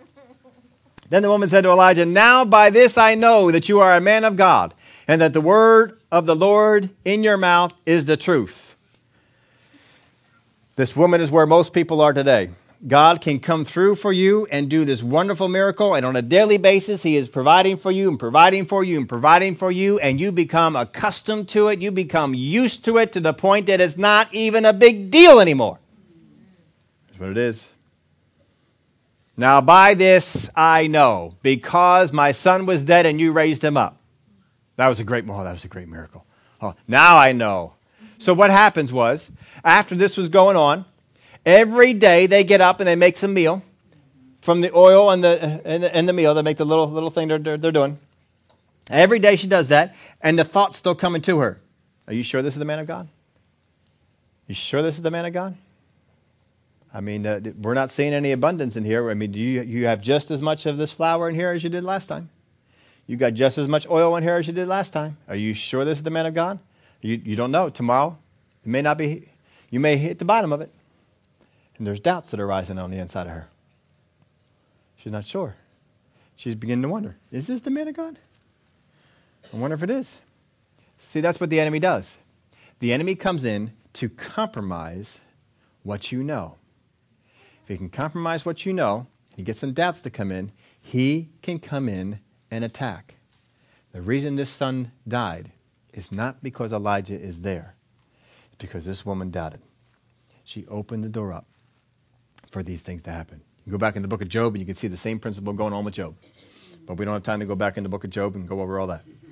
Then the woman said to Elijah, Now by this I know that you are a man of God, and that the word of the Lord in your mouth is the truth. This woman is where most people are today. God can come through for you and do this wonderful miracle. And on a daily basis, He is providing for you and providing for you and providing for you. And you become accustomed to it. You become used to it to the point that it's not even a big deal anymore. That's what it is. Now, by this I know, because my son was dead and you raised him up. That was a great, oh, that was a great miracle. Oh, now I know. So what happens was, after this was going on, Every day they get up and they make some meal from the oil and the, and the, and the meal. They make the little, little thing they're, they're, doing. Every day she does that, and the thought's still coming to her. Are you sure this is the man of God? You sure this is the man of God? I mean, uh, we're not seeing any abundance in here. I mean, do you, you have just as much of this flour in here as you did last time? You got just as much oil in here as you did last time. Are you sure this is the man of God? You, you don't know. Tomorrow, it may not be, you may hit the bottom of it. And there's doubts that are rising on the inside of her. She's not sure. She's beginning to wonder is this the man of God? I wonder if it is. See, that's what the enemy does. The enemy comes in to compromise what you know. If he can compromise what you know, he gets some doubts to come in, he can come in and attack. The reason this son died is not because Elijah is there, it's because this woman doubted. She opened the door up for these things to happen. You go back in the book of Job and you can see the same principle going on with Job. But we don't have time to go back in the book of Job and go over all that. You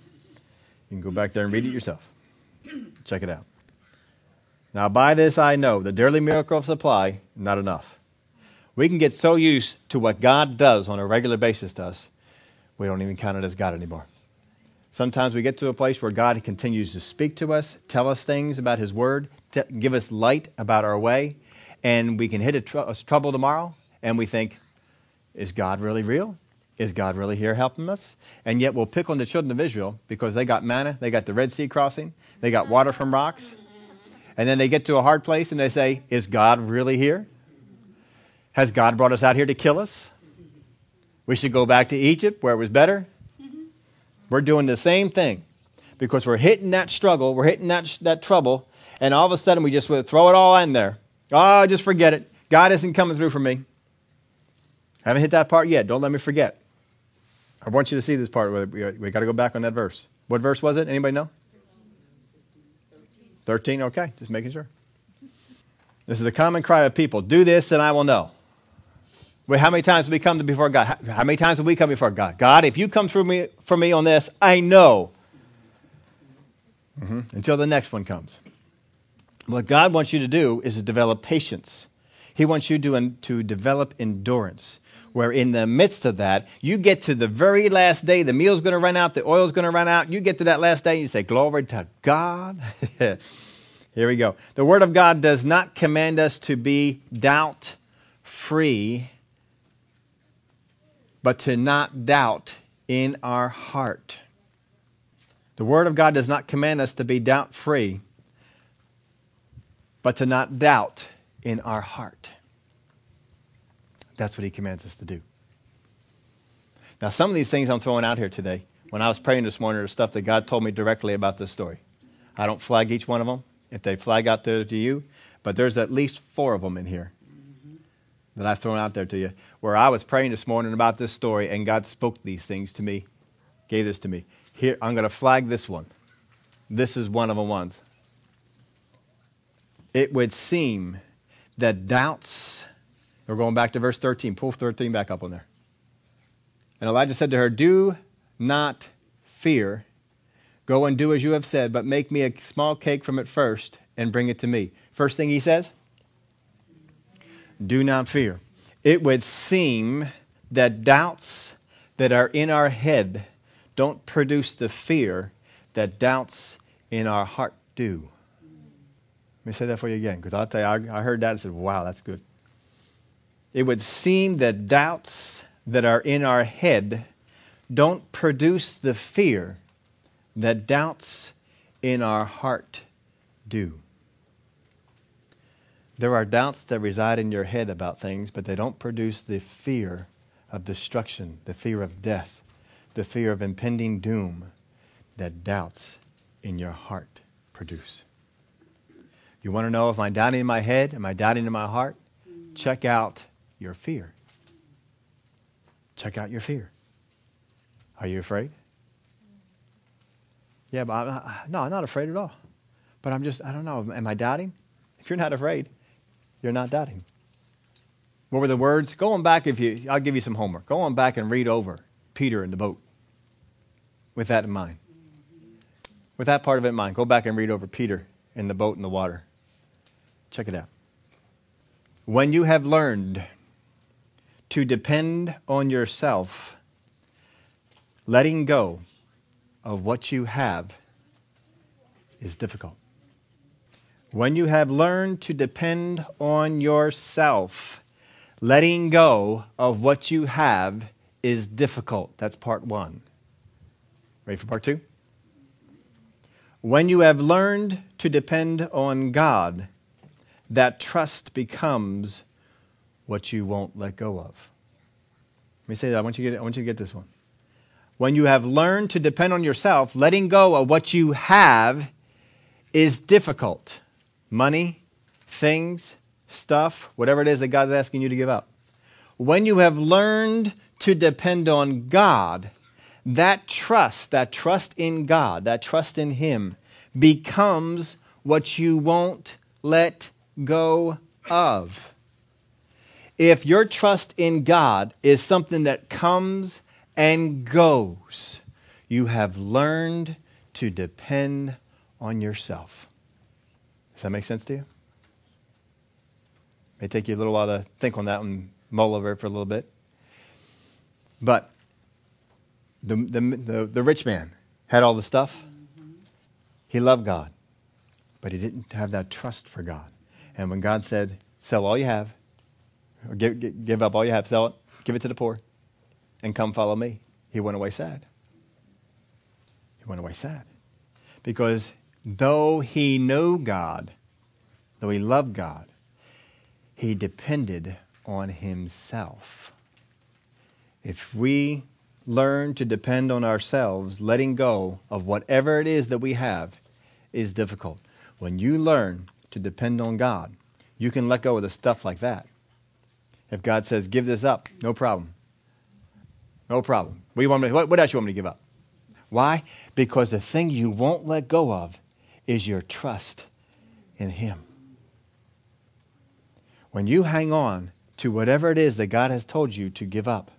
can go back there and read it yourself. Check it out. Now, by this I know the daily miracle of supply, not enough. We can get so used to what God does on a regular basis to us, we don't even count it as God anymore. Sometimes we get to a place where God continues to speak to us, tell us things about His Word, give us light about our way, and we can hit a, tr- a trouble tomorrow and we think, is God really real? Is God really here helping us? And yet we'll pick on the children of Israel because they got manna, they got the Red Sea crossing, they got water from rocks. And then they get to a hard place and they say, Is God really here? Has God brought us out here to kill us? We should go back to Egypt where it was better. Mm-hmm. We're doing the same thing because we're hitting that struggle, we're hitting that, that trouble, and all of a sudden we just throw it all in there Oh, just forget it. God isn't coming through for me. I Haven't hit that part yet. Don't let me forget. I want you to see this part. We, we got to go back on that verse. What verse was it? Anybody know? 13. Okay, just making sure. This is the common cry of people. Do this and I will know. Wait, how many times have we come before God? How, many times have we come before God? God, if you come through me for me on this, I know. Mm-hmm. Until the next one comes. What God wants you to do is to develop patience. He wants you to, to develop endurance. where in the midst of that, you get to the very last day, the meal's going to run out, the oil's going to run out. You get to that last day, and you say, Glory to God. (laughs) Here we go. The Word of God does not command us to be doubt free, but to not doubt in our heart. The Word of God does not command us to be doubt free, but to not doubt in our heart. That's what He commands us to do. Now, some of these things I'm throwing out here today, when I was praying this morning, are stuff that God told me directly about this story. I don't flag each one of them if they flag out there to you, but there's at least four of them in here that I've thrown out there to you, where I was praying this morning about this story and God spoke these things to me, gave this to me. Here, I'm going to flag this one. This is one of the ones. It would seem that doubts, we're going back to verse 13. Pull 13 back up on there. And Elijah said to her, Do not fear. Go and do as you have said, but make me a small cake from it first and bring it to me. First thing he says, do not fear. It would seem that doubts that are in our head don't produce the fear that doubts in our heart do. Let me say that for you again, because I'll tell you, I, I heard that and said, wow, that's good. It would seem that doubts that are in our head don't produce the fear that doubts in our heart do. There are doubts that reside in your head about things, but they don't produce the fear of destruction, the fear of death, the fear of impending doom that doubts in your heart produce. You want to know if I'm doubting in my head? Am I doubting in my heart? Check out your fear. Check out your fear. Are you afraid? Yeah, but I'm not, no, I'm not afraid at all. But I'm just, I don't know. Am I doubting? If you're not afraid, you're not doubting. What were the words? Go on back if you, I'll give you some homework. Go on back and read over Peter in the boat with that in mind. With that part of it in mind, go back and read over Peter in the boat in the water. Check it out. When you have learned to depend on yourself, letting go of what you have is difficult. When you have learned to depend on yourself, letting go of what you have is difficult. That's part one. Ready for part two? When you have learned to depend on God, that trust becomes what you won't let go of. Let me say that. I want you to get, I want you to get this one. When you have learned to depend on yourself, letting go of what you have is difficult money, things, stuff, whatever it is that God's asking you to give up. When you have learned to depend on God, that trust, that trust in God, that trust in Him becomes what you won't let go of. If your trust in God is something that comes and goes, you have learned to depend on yourself. Does that make sense to you? May take you a little while to think on that and mull over it for a little bit. But the, the, the, the rich man had all the stuff. He loved God, but he didn't have that trust for God. And when God said, sell all you have, or give, give up all you have, sell it, give it to the poor, and come follow me, he went away sad. He went away sad. Because though he knew God, though he loved God, he depended on himself. If we learn to depend on ourselves, letting go of whatever it is that we have is difficult. When you learn to depend on God, you can let go of the stuff like that. If God says, give this up, no problem. No problem. What, you want me, what, what else you want me to give up? Why? Because the thing you won't let go of is your trust in Him. When you hang on to whatever it is that God has told you to give up,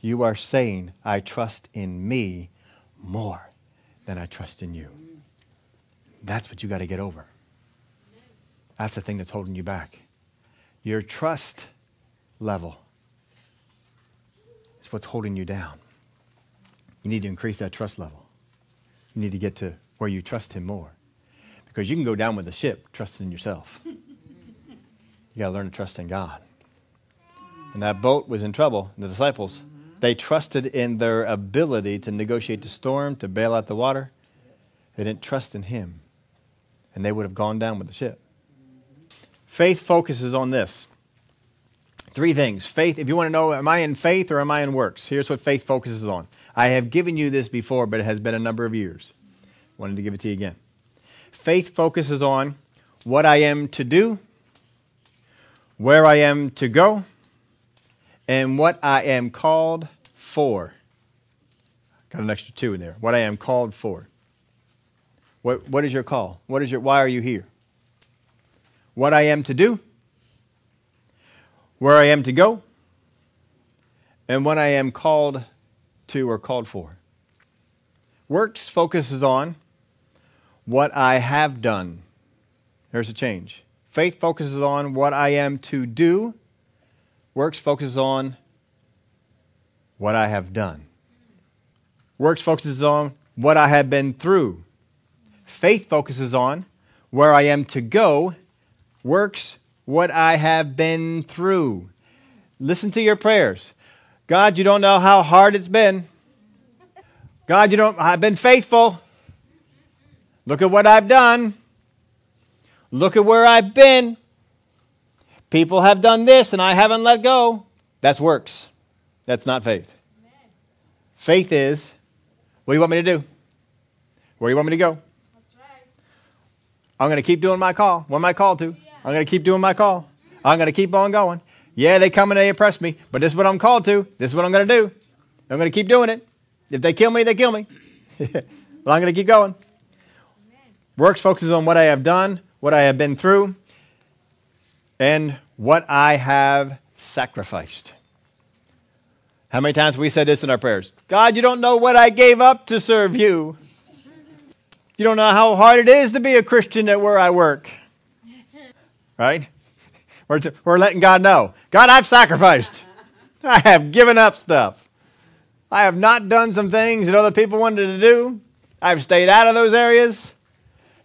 you are saying, I trust in me more than I trust in you. That's what you got to get over. That's the thing that's holding you back. Your trust level is what's holding you down. You need to increase that trust level. You need to get to where you trust Him more. Because you can go down with the ship trusting in yourself. You got to learn to trust in God. And that boat was in trouble, the disciples. They trusted in their ability to negotiate the storm, to bail out the water. They didn't trust in Him. And they would have gone down with the ship. Faith focuses on this. Three things. Faith, if you want to know, am I in faith or am I in works? Here's what faith focuses on. I have given you this before, but it has been a number of years. Wanted to give it to you again. Faith focuses on what I am to do, where I am to go, and what I am called for. Got an extra two in there. What I am called for. What, what is your call? What is your, why are you here? What I am to do, where I am to go, and what I am called to or called for. Works focuses on what I have done. There's a change. Faith focuses on what I am to do. Works focuses on what I have done. Works focuses on what I have been through. Faith focuses on where I am to go. Works what I have been through. Listen to your prayers. God, you don't know how hard it's been. God, you don't I've been faithful. Look at what I've done. Look at where I've been. People have done this and I haven't let go. That's works. That's not faith. Faith is what do you want me to do? Where do you want me to go? I'm going to keep doing my call. What am I called to? I'm going to keep doing my call. I'm going to keep on going. Yeah, they come and they oppress me, but this is what I'm called to. This is what I'm going to do. I'm going to keep doing it. If they kill me, they kill me. (laughs) but I'm going to keep going. Works focuses on what I have done, what I have been through, and what I have sacrificed. How many times have we said this in our prayers? God, you don't know what I gave up to serve you. You don't know how hard it is to be a Christian at where I work. Right? We're, we're letting God know God, I've sacrificed. I have given up stuff. I have not done some things that other people wanted to do. I've stayed out of those areas.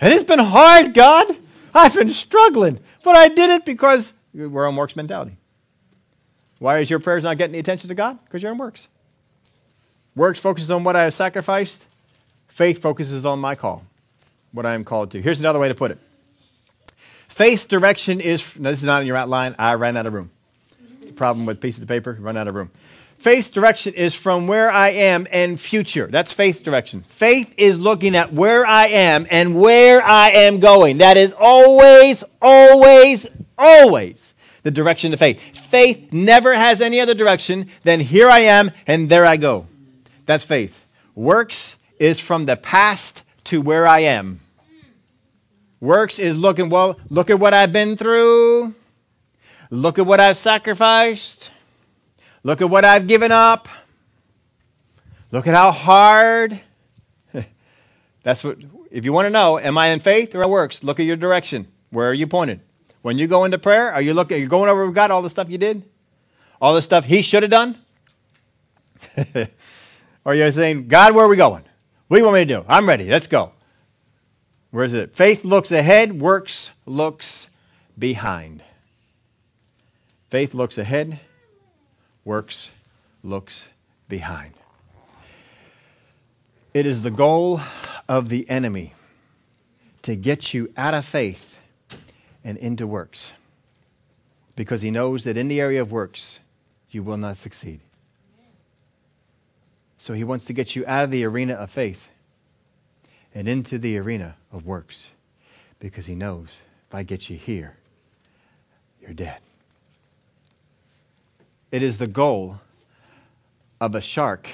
And it's been hard, God. I've been struggling. But I did it because we're on works mentality. Why is your prayers not getting the attention to God? Because you're on works. Works focuses on what I have sacrificed. Faith focuses on my call, what I am called to. Here's another way to put it. Faith's direction is, this is not in your outline, I ran out of room. It's a problem with pieces of paper, run out of room. Faith's direction is from where I am and future. That's faith's direction. Faith is looking at where I am and where I am going. That is always, always, always the direction of faith. Faith never has any other direction than here I am and there I go. That's faith. Works is from the past to where I am. Works is looking, well, look at what I've been through. Look at what I've sacrificed. Look at what I've given up. Look at how hard. (laughs) That's what, if you want to know, am I in faith or works? Look at your direction. Where are you pointed? When you go into prayer, are you looking, are you going over with God all the stuff you did? All the stuff He should have done? (laughs) or you're saying, God, where are we going? What do you want me to do? I'm ready. Let's go. Where is it? Faith looks ahead, works looks behind. Faith looks ahead, works, looks behind. It is the goal of the enemy to get you out of faith and into works because he knows that in the area of works, you will not succeed. So he wants to get you out of the arena of faith and into the arena of works because he knows if I get you here, you're dead. It is the goal of a shark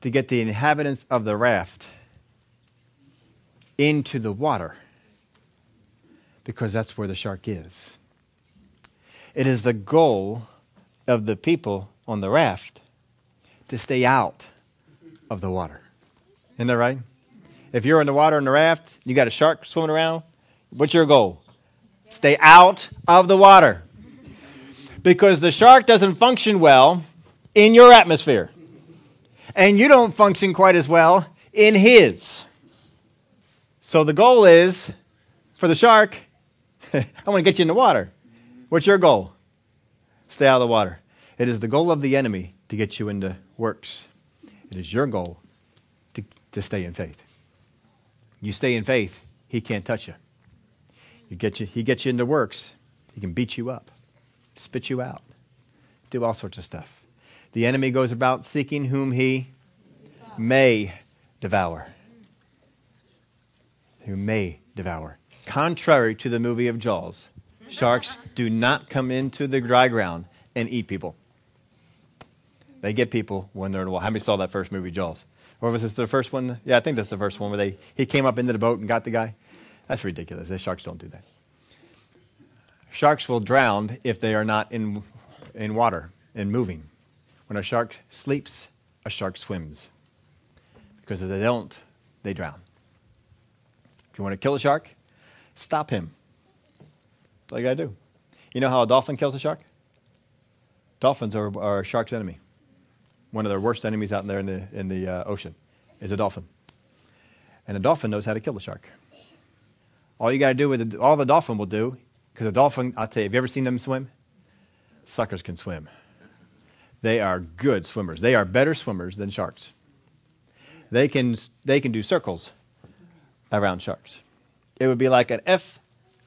to get the inhabitants of the raft into the water because that's where the shark is. It is the goal of the people on the raft to stay out of the water. Isn't that right? If you're in the water in the raft, you got a shark swimming around, what's your goal? Stay out of the water because the shark doesn't function well in your atmosphere. And you don't function quite as well in his. So the goal is for the shark, (laughs) I want to get you in the water. What's your goal? Stay out of the water. It is the goal of the enemy to get you into works. It is your goal to, to stay in faith. You stay in faith, he can't touch you. you, get you. He gets you into works, he can beat you up, spit you out, do all sorts of stuff. The enemy goes about seeking whom he may devour. Who may devour. Contrary to the movie of Jaws, sharks do not come into the dry ground and eat people. They get people when they're in the water. How many saw that first movie, Jaws? Or was this the first one? Yeah, I think that's the first one where they he came up into the boat and got the guy. That's ridiculous. The sharks don't do that. Sharks will drown if they are not in in water and moving. When a shark sleeps, a shark swims. Because if they don't, they drown. If you want to kill a shark, stop him. That's all you got to do. You know how a dolphin kills a shark? Dolphins are, are a shark's enemy one of their worst enemies out there in the, in the uh, ocean is a dolphin. And a dolphin knows how to kill a shark. All you got to do with it, all the dolphin will do, because a dolphin, I'll tell you, have you ever seen them swim? Suckers can swim. They are good swimmers. They are better swimmers than sharks. They can, they can do circles around sharks. It would be like an F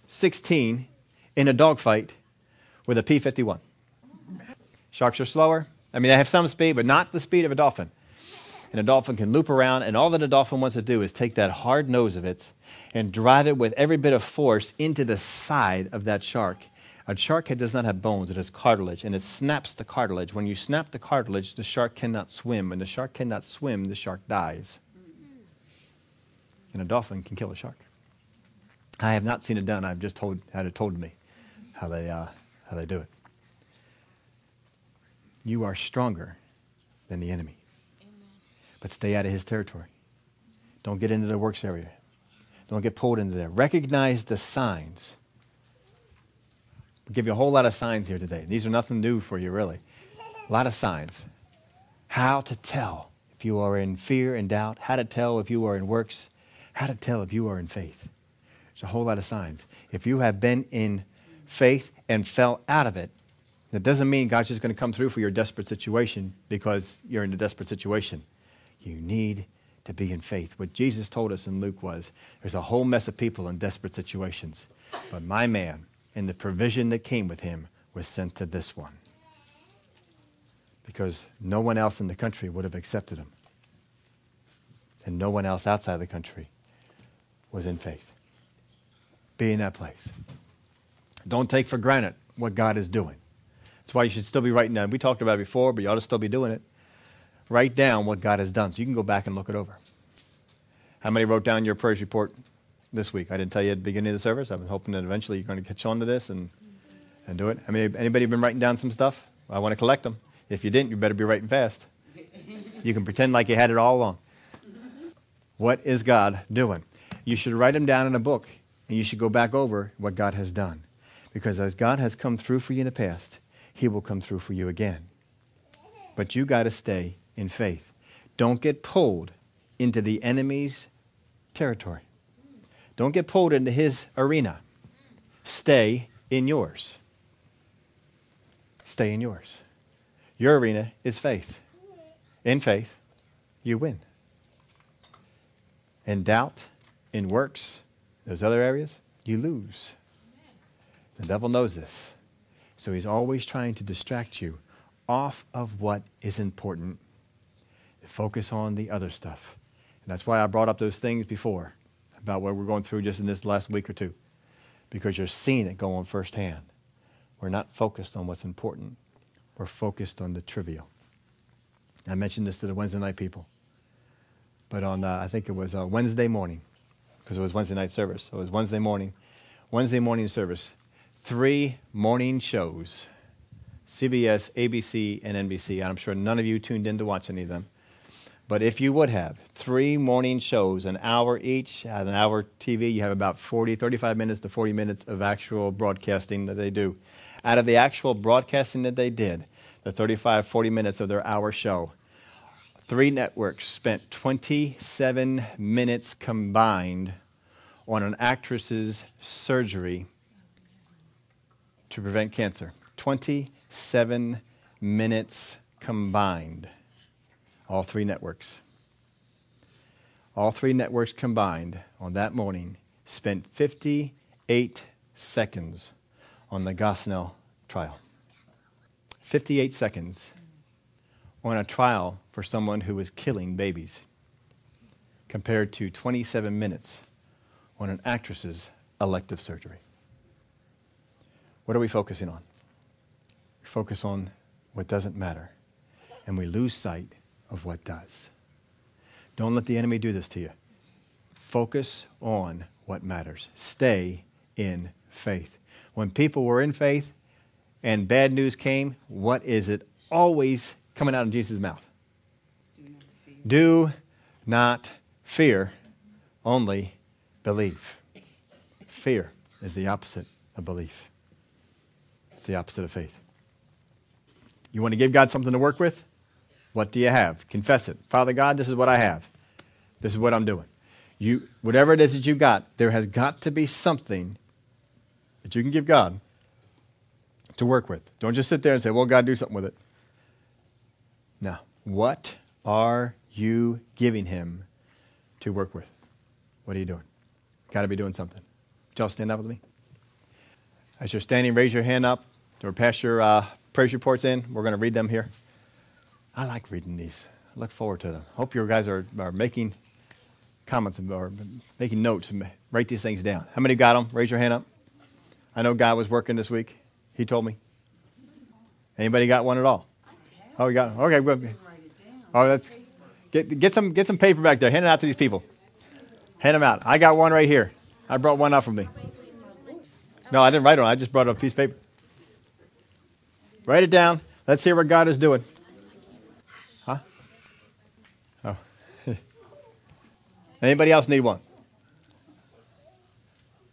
16 in a dogfight with a P 51. Sharks are slower, I mean, they have some speed, but not the speed of a dolphin. And a dolphin can loop around, and all that a dolphin wants to do is take that hard nose of it and drive it with every bit of force into the side of that shark. A shark head does not have bones, it has cartilage, and it snaps the cartilage. When you snap the cartilage, the shark cannot swim. When the shark cannot swim, the shark dies. And a dolphin can kill a shark. I have not seen it done. I've just told, had it told me how they, uh, how they do it you are stronger than the enemy. Amen. But stay out of his territory. Don't get into the works area. Don't get pulled into there. Recognize the signs. I'll give you a whole lot of signs here today. These are nothing new for you, really. A lot of signs. How to tell if you are in fear and doubt, how to tell if you are in works, how to tell if you are in faith. There's a whole lot of signs. If you have been in faith and fell out of it, that doesn't mean God's just going to come through for your desperate situation because you're in a desperate situation. You need to be in faith. What Jesus told us in Luke was there's a whole mess of people in desperate situations, but my man and the provision that came with him was sent to this one because no one else in the country would have accepted him. And no one else outside the country was in faith. Be in that place. Don't take for granted what God is doing. That's why you should still be writing down. We talked about it before, but you ought to still be doing it. Write down what God has done so you can go back and look it over. How many wrote down your praise report this week? I didn't tell you at the beginning of the service. I've been hoping that eventually you're going to catch on to this and, and do it. I mean, anybody been writing down some stuff? I want to collect them. If you didn't, you better be writing fast. You can pretend like you had it all along. What is God doing? You should write them down in a book, and you should go back over what God has done. Because as God has come through for you in the past, he will come through for you again. But you got to stay in faith. Don't get pulled into the enemy's territory. Don't get pulled into his arena. Stay in yours. Stay in yours. Your arena is faith. In faith, you win. In doubt, in works, those other areas, you lose. The devil knows this. So he's always trying to distract you off of what is important. Focus on the other stuff. And that's why I brought up those things before about what we're going through just in this last week or two. Because you're seeing it go on firsthand. We're not focused on what's important, we're focused on the trivial. I mentioned this to the Wednesday night people. But on, uh, I think it was uh, Wednesday morning, because it was Wednesday night service. So it was Wednesday morning. Wednesday morning service three morning shows CBS, ABC, and NBC. And I'm sure none of you tuned in to watch any of them. But if you would have three morning shows, an hour each, at an hour TV, you have about 40, 35 minutes to 40 minutes of actual broadcasting that they do. Out of the actual broadcasting that they did, the 35, 40 minutes of their hour show. Three networks spent 27 minutes combined on an actress's surgery to prevent cancer. 27 minutes combined. All three networks. All three networks combined on that morning spent 58 seconds on the Gosnell trial. 58 seconds on a trial for someone who was killing babies, compared to 27 minutes on an actress's elective surgery. What are we focusing on? We focus on what doesn't matter, and we lose sight of what does. Don't let the enemy do this to you. Focus on what matters. Stay in faith. When people were in faith and bad news came, what is it always coming out of Jesus' mouth? Do not fear, only believe. Fear is the opposite of belief. It's the opposite of faith. You want to give God something to work with? What do you have? Confess it. Father God, this is what I have. This is what I'm doing. You, whatever it is that you got, there has got to be something that you can give God to work with. Don't just sit there and say, well, God, do something with it. Now, what are you giving Him to work with? What are you doing? Got to be doing something. Would y'all stand up with me? As you're standing, raise your hand up or pass your uh, praise reports in. We're going to read them here. I like reading these. I look forward to them. Hope you guys are, are making comments or making notes and write these things down. How many got them? Raise your hand up. I know Guy was working this week. He told me. Anybody got one at all? Oh, you got one. okay. Good. Oh, that's get get some get some paper back there. Hand it out to these people. Hand them out. I got one right here. I brought one up for me. No, I didn't write it on. I just brought a piece of paper. Write it down. Let's hear what God is doing. Huh? Oh. Anybody else need one?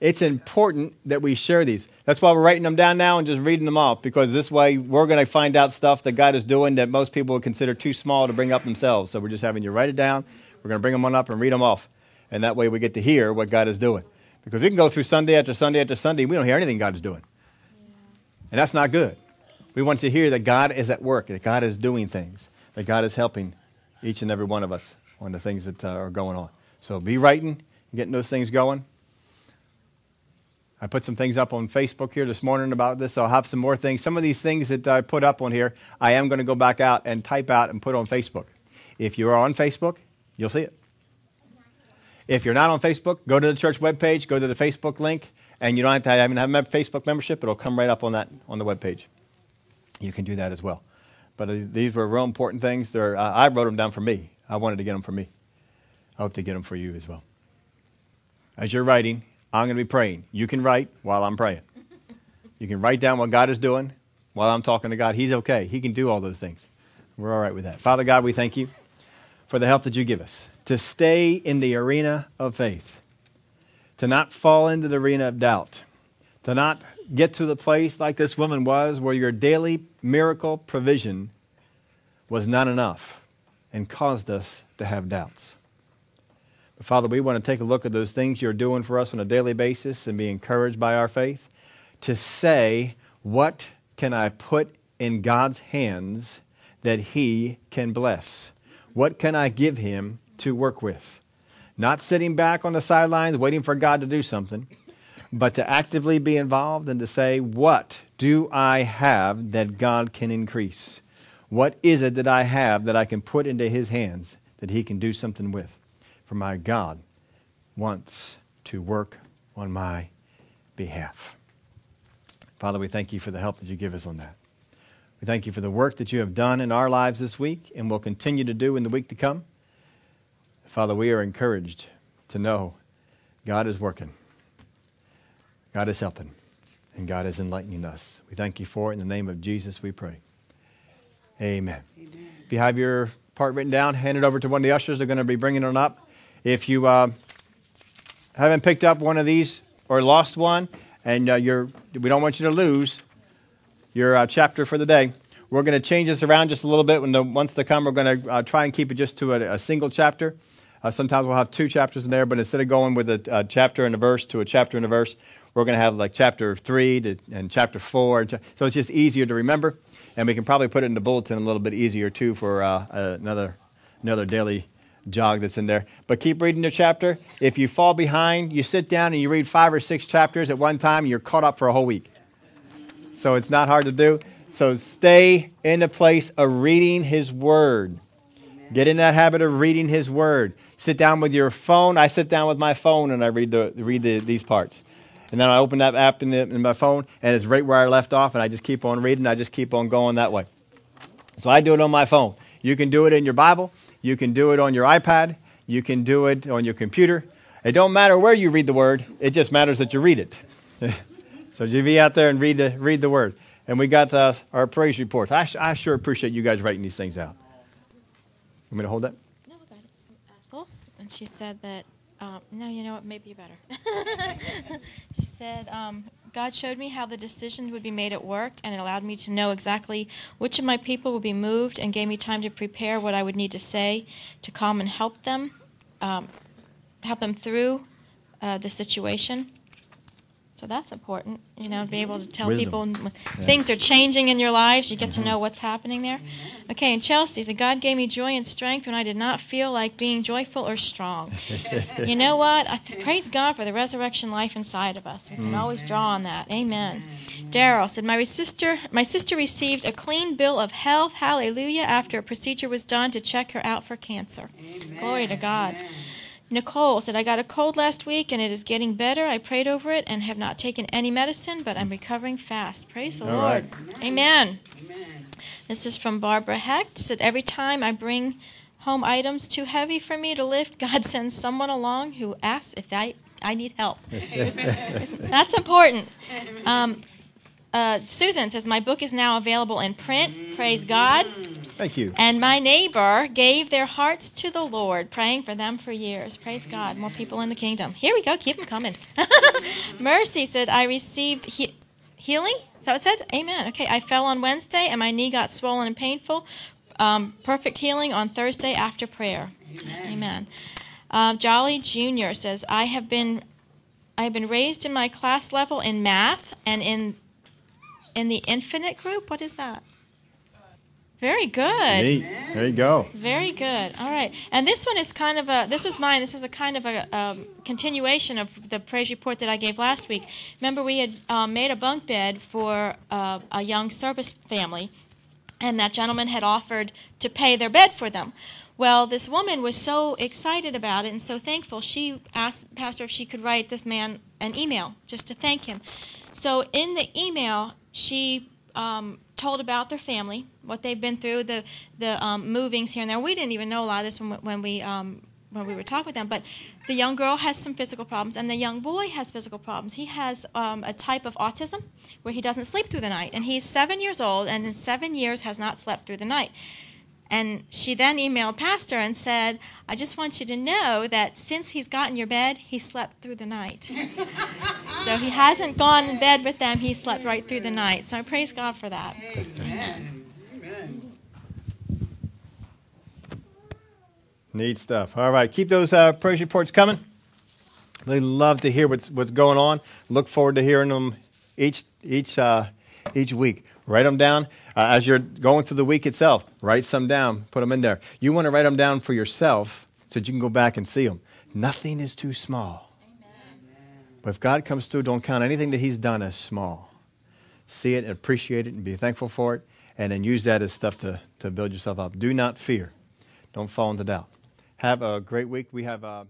It's important that we share these. That's why we're writing them down now and just reading them off because this way we're going to find out stuff that God is doing that most people would consider too small to bring up themselves. So we're just having you write it down. We're going to bring them on up and read them off. And that way we get to hear what God is doing. Because we can go through Sunday after Sunday after Sunday, we don't hear anything God is doing. And that's not good. We want to hear that God is at work, that God is doing things, that God is helping each and every one of us on the things that uh, are going on. So be writing, getting those things going. I put some things up on Facebook here this morning about this. So I'll have some more things. Some of these things that I put up on here, I am going to go back out and type out and put on Facebook. If you're on Facebook, you'll see it. If you're not on Facebook, go to the church webpage, go to the Facebook link, and you don't have to have, have a Facebook membership. It'll come right up on that on the webpage. You can do that as well. But uh, these were real important things. I wrote them down for me. I wanted to get them for me. I hope to get them for you as well. As you're writing, I'm going to be praying. You can write while I'm praying. You can write down what God is doing while I'm talking to God. He's okay. He can do all those things. We're all right with that. Father God, we thank you for the help that you give us to stay in the arena of faith, to not fall into the arena of doubt, to not get to the place like this woman was where your daily miracle provision was not enough and caused us to have doubts. Father, we want to take a look at those things you're doing for us on a daily basis and be encouraged by our faith to say, what can I put in God's hands that He can bless? What can I give Him to work with? Not sitting back on the sidelines waiting for God to do something, but to actively be involved and to say, what do I have that God can increase? What is it that I have that I can put into His hands that He can do something with? For my God wants to work on my behalf. Father, we thank you for the help that you give us on that. We thank you for the work that you have done in our lives this week and will continue to do in the week to come. Father, we are encouraged to know God is working, God is helping, and God is enlightening us. We thank you for it. In the name of Jesus, we pray. Amen. Amen. If you have your part written down, hand it over to one of the ushers. They're going to be bringing it up. If you uh, haven't picked up one of these or lost one, and uh, you're, we don't want you to lose your uh, chapter for the day, We're going to change this around just a little bit. When the, once they come, we're going to uh, try and keep it just to a, a single chapter. Uh, sometimes we'll have two chapters in there, but instead of going with a, a, chapter and a verse to a chapter and a verse, we're going to have like chapter three to, and chapter four. so it's just easier to remember, and we can probably put it in the bulletin a little bit easier too for uh, another another daily jog that's in there. But keep reading the chapter. If you fall behind, you sit down and you read five or six chapters at one time, you're caught up for a whole week. So it's not hard to do. So stay in the place of reading His Word. Get in that habit of reading His Word. Sit down with your phone. I sit down with my phone and I read the read the, these parts. And then I open that app in, the, in my phone and it's right where I left off, and I just keep on reading. I just keep on going that way. So I do it on my phone. You can do it in your Bible. You can do it on your iPad. You can do it on your computer. It don't matter where you read the word. It just matters that you read it. (laughs) so you be out there and read the, read the word. And we got uh, our praise reports. I, I sure appreciate you guys writing these things out. You want me to hold that? No, I got it. Ethel. And she said that, um, no, you know what, maybe you better. (laughs) she said, um, God showed me how the decisions would be made at work, and it allowed me to know exactly which of my people would be moved and gave me time to prepare what I would need to say to calm and help them, um, help them through uh, the situation. So that's important, you know, to be able to tell Wisdom. people yeah. things are changing in your lives. You get mm-hmm. to know what's happening there. Okay, and Chelsea said, God gave me joy and strength when I did not feel like being joyful or strong. (laughs) you know what? I th- praise God for the resurrection life inside of us. We can mm. always draw on that. Amen. Daryl said, my sister, my sister received a clean bill of health, hallelujah, after a procedure was done to check her out for cancer. Amen. Glory to God. Amen. Nicole said, I got a cold last week and it is getting better. I prayed over it and have not taken any medicine, but I'm recovering fast. Praise the All Lord. Right. Amen. Amen. This is from Barbara Hecht. Said, Every time I bring home items too heavy for me to lift, (laughs) God sends someone along who asks if I, I need help. (laughs) That's important. Um, uh, Susan says, My book is now available in print. Praise God. Thank you. And my neighbor gave their hearts to the Lord, praying for them for years. Praise God. More people in the kingdom. Here we go. Keep them coming. (laughs) Mercy said, I received he- healing. Is that what it said? Amen. Okay. I fell on Wednesday and my knee got swollen and painful. Um, perfect healing on Thursday after prayer. Amen. Amen. Um, Jolly Jr. says, I have been I have been raised in my class level in math and in in the infinite group. What is that? Very good. Neat. There you go. Very good. All right. And this one is kind of a, this was mine. This is a kind of a um, continuation of the praise report that I gave last week. Remember, we had um, made a bunk bed for uh, a young service family, and that gentleman had offered to pay their bed for them. Well, this woman was so excited about it and so thankful, she asked Pastor if she could write this man an email just to thank him. So in the email, she um, told about their family, what they've been through, the the um, movings here and there. We didn't even know a lot of this when, when we um, when we were talking with them. But the young girl has some physical problems, and the young boy has physical problems. He has um, a type of autism where he doesn't sleep through the night, and he's seven years old, and in seven years has not slept through the night. And she then emailed Pastor and said, I just want you to know that since he's gotten your bed, he slept through the night. (laughs) so he hasn't gone in bed with them, he slept right through the night. So I praise God for that. Amen. Amen. Neat stuff. All right, keep those uh, praise reports coming. They love to hear what's what's going on. Look forward to hearing them each each uh, each week. Write them down uh, as you're going through the week itself. Write some down, put them in there. You want to write them down for yourself so that you can go back and see them. Nothing is too small. Amen. But if God comes through, don't count anything that He's done as small. See it appreciate it and be thankful for it, and then use that as stuff to, to build yourself up. Do not fear. Don't fall into doubt. Have a great week. We have. Uh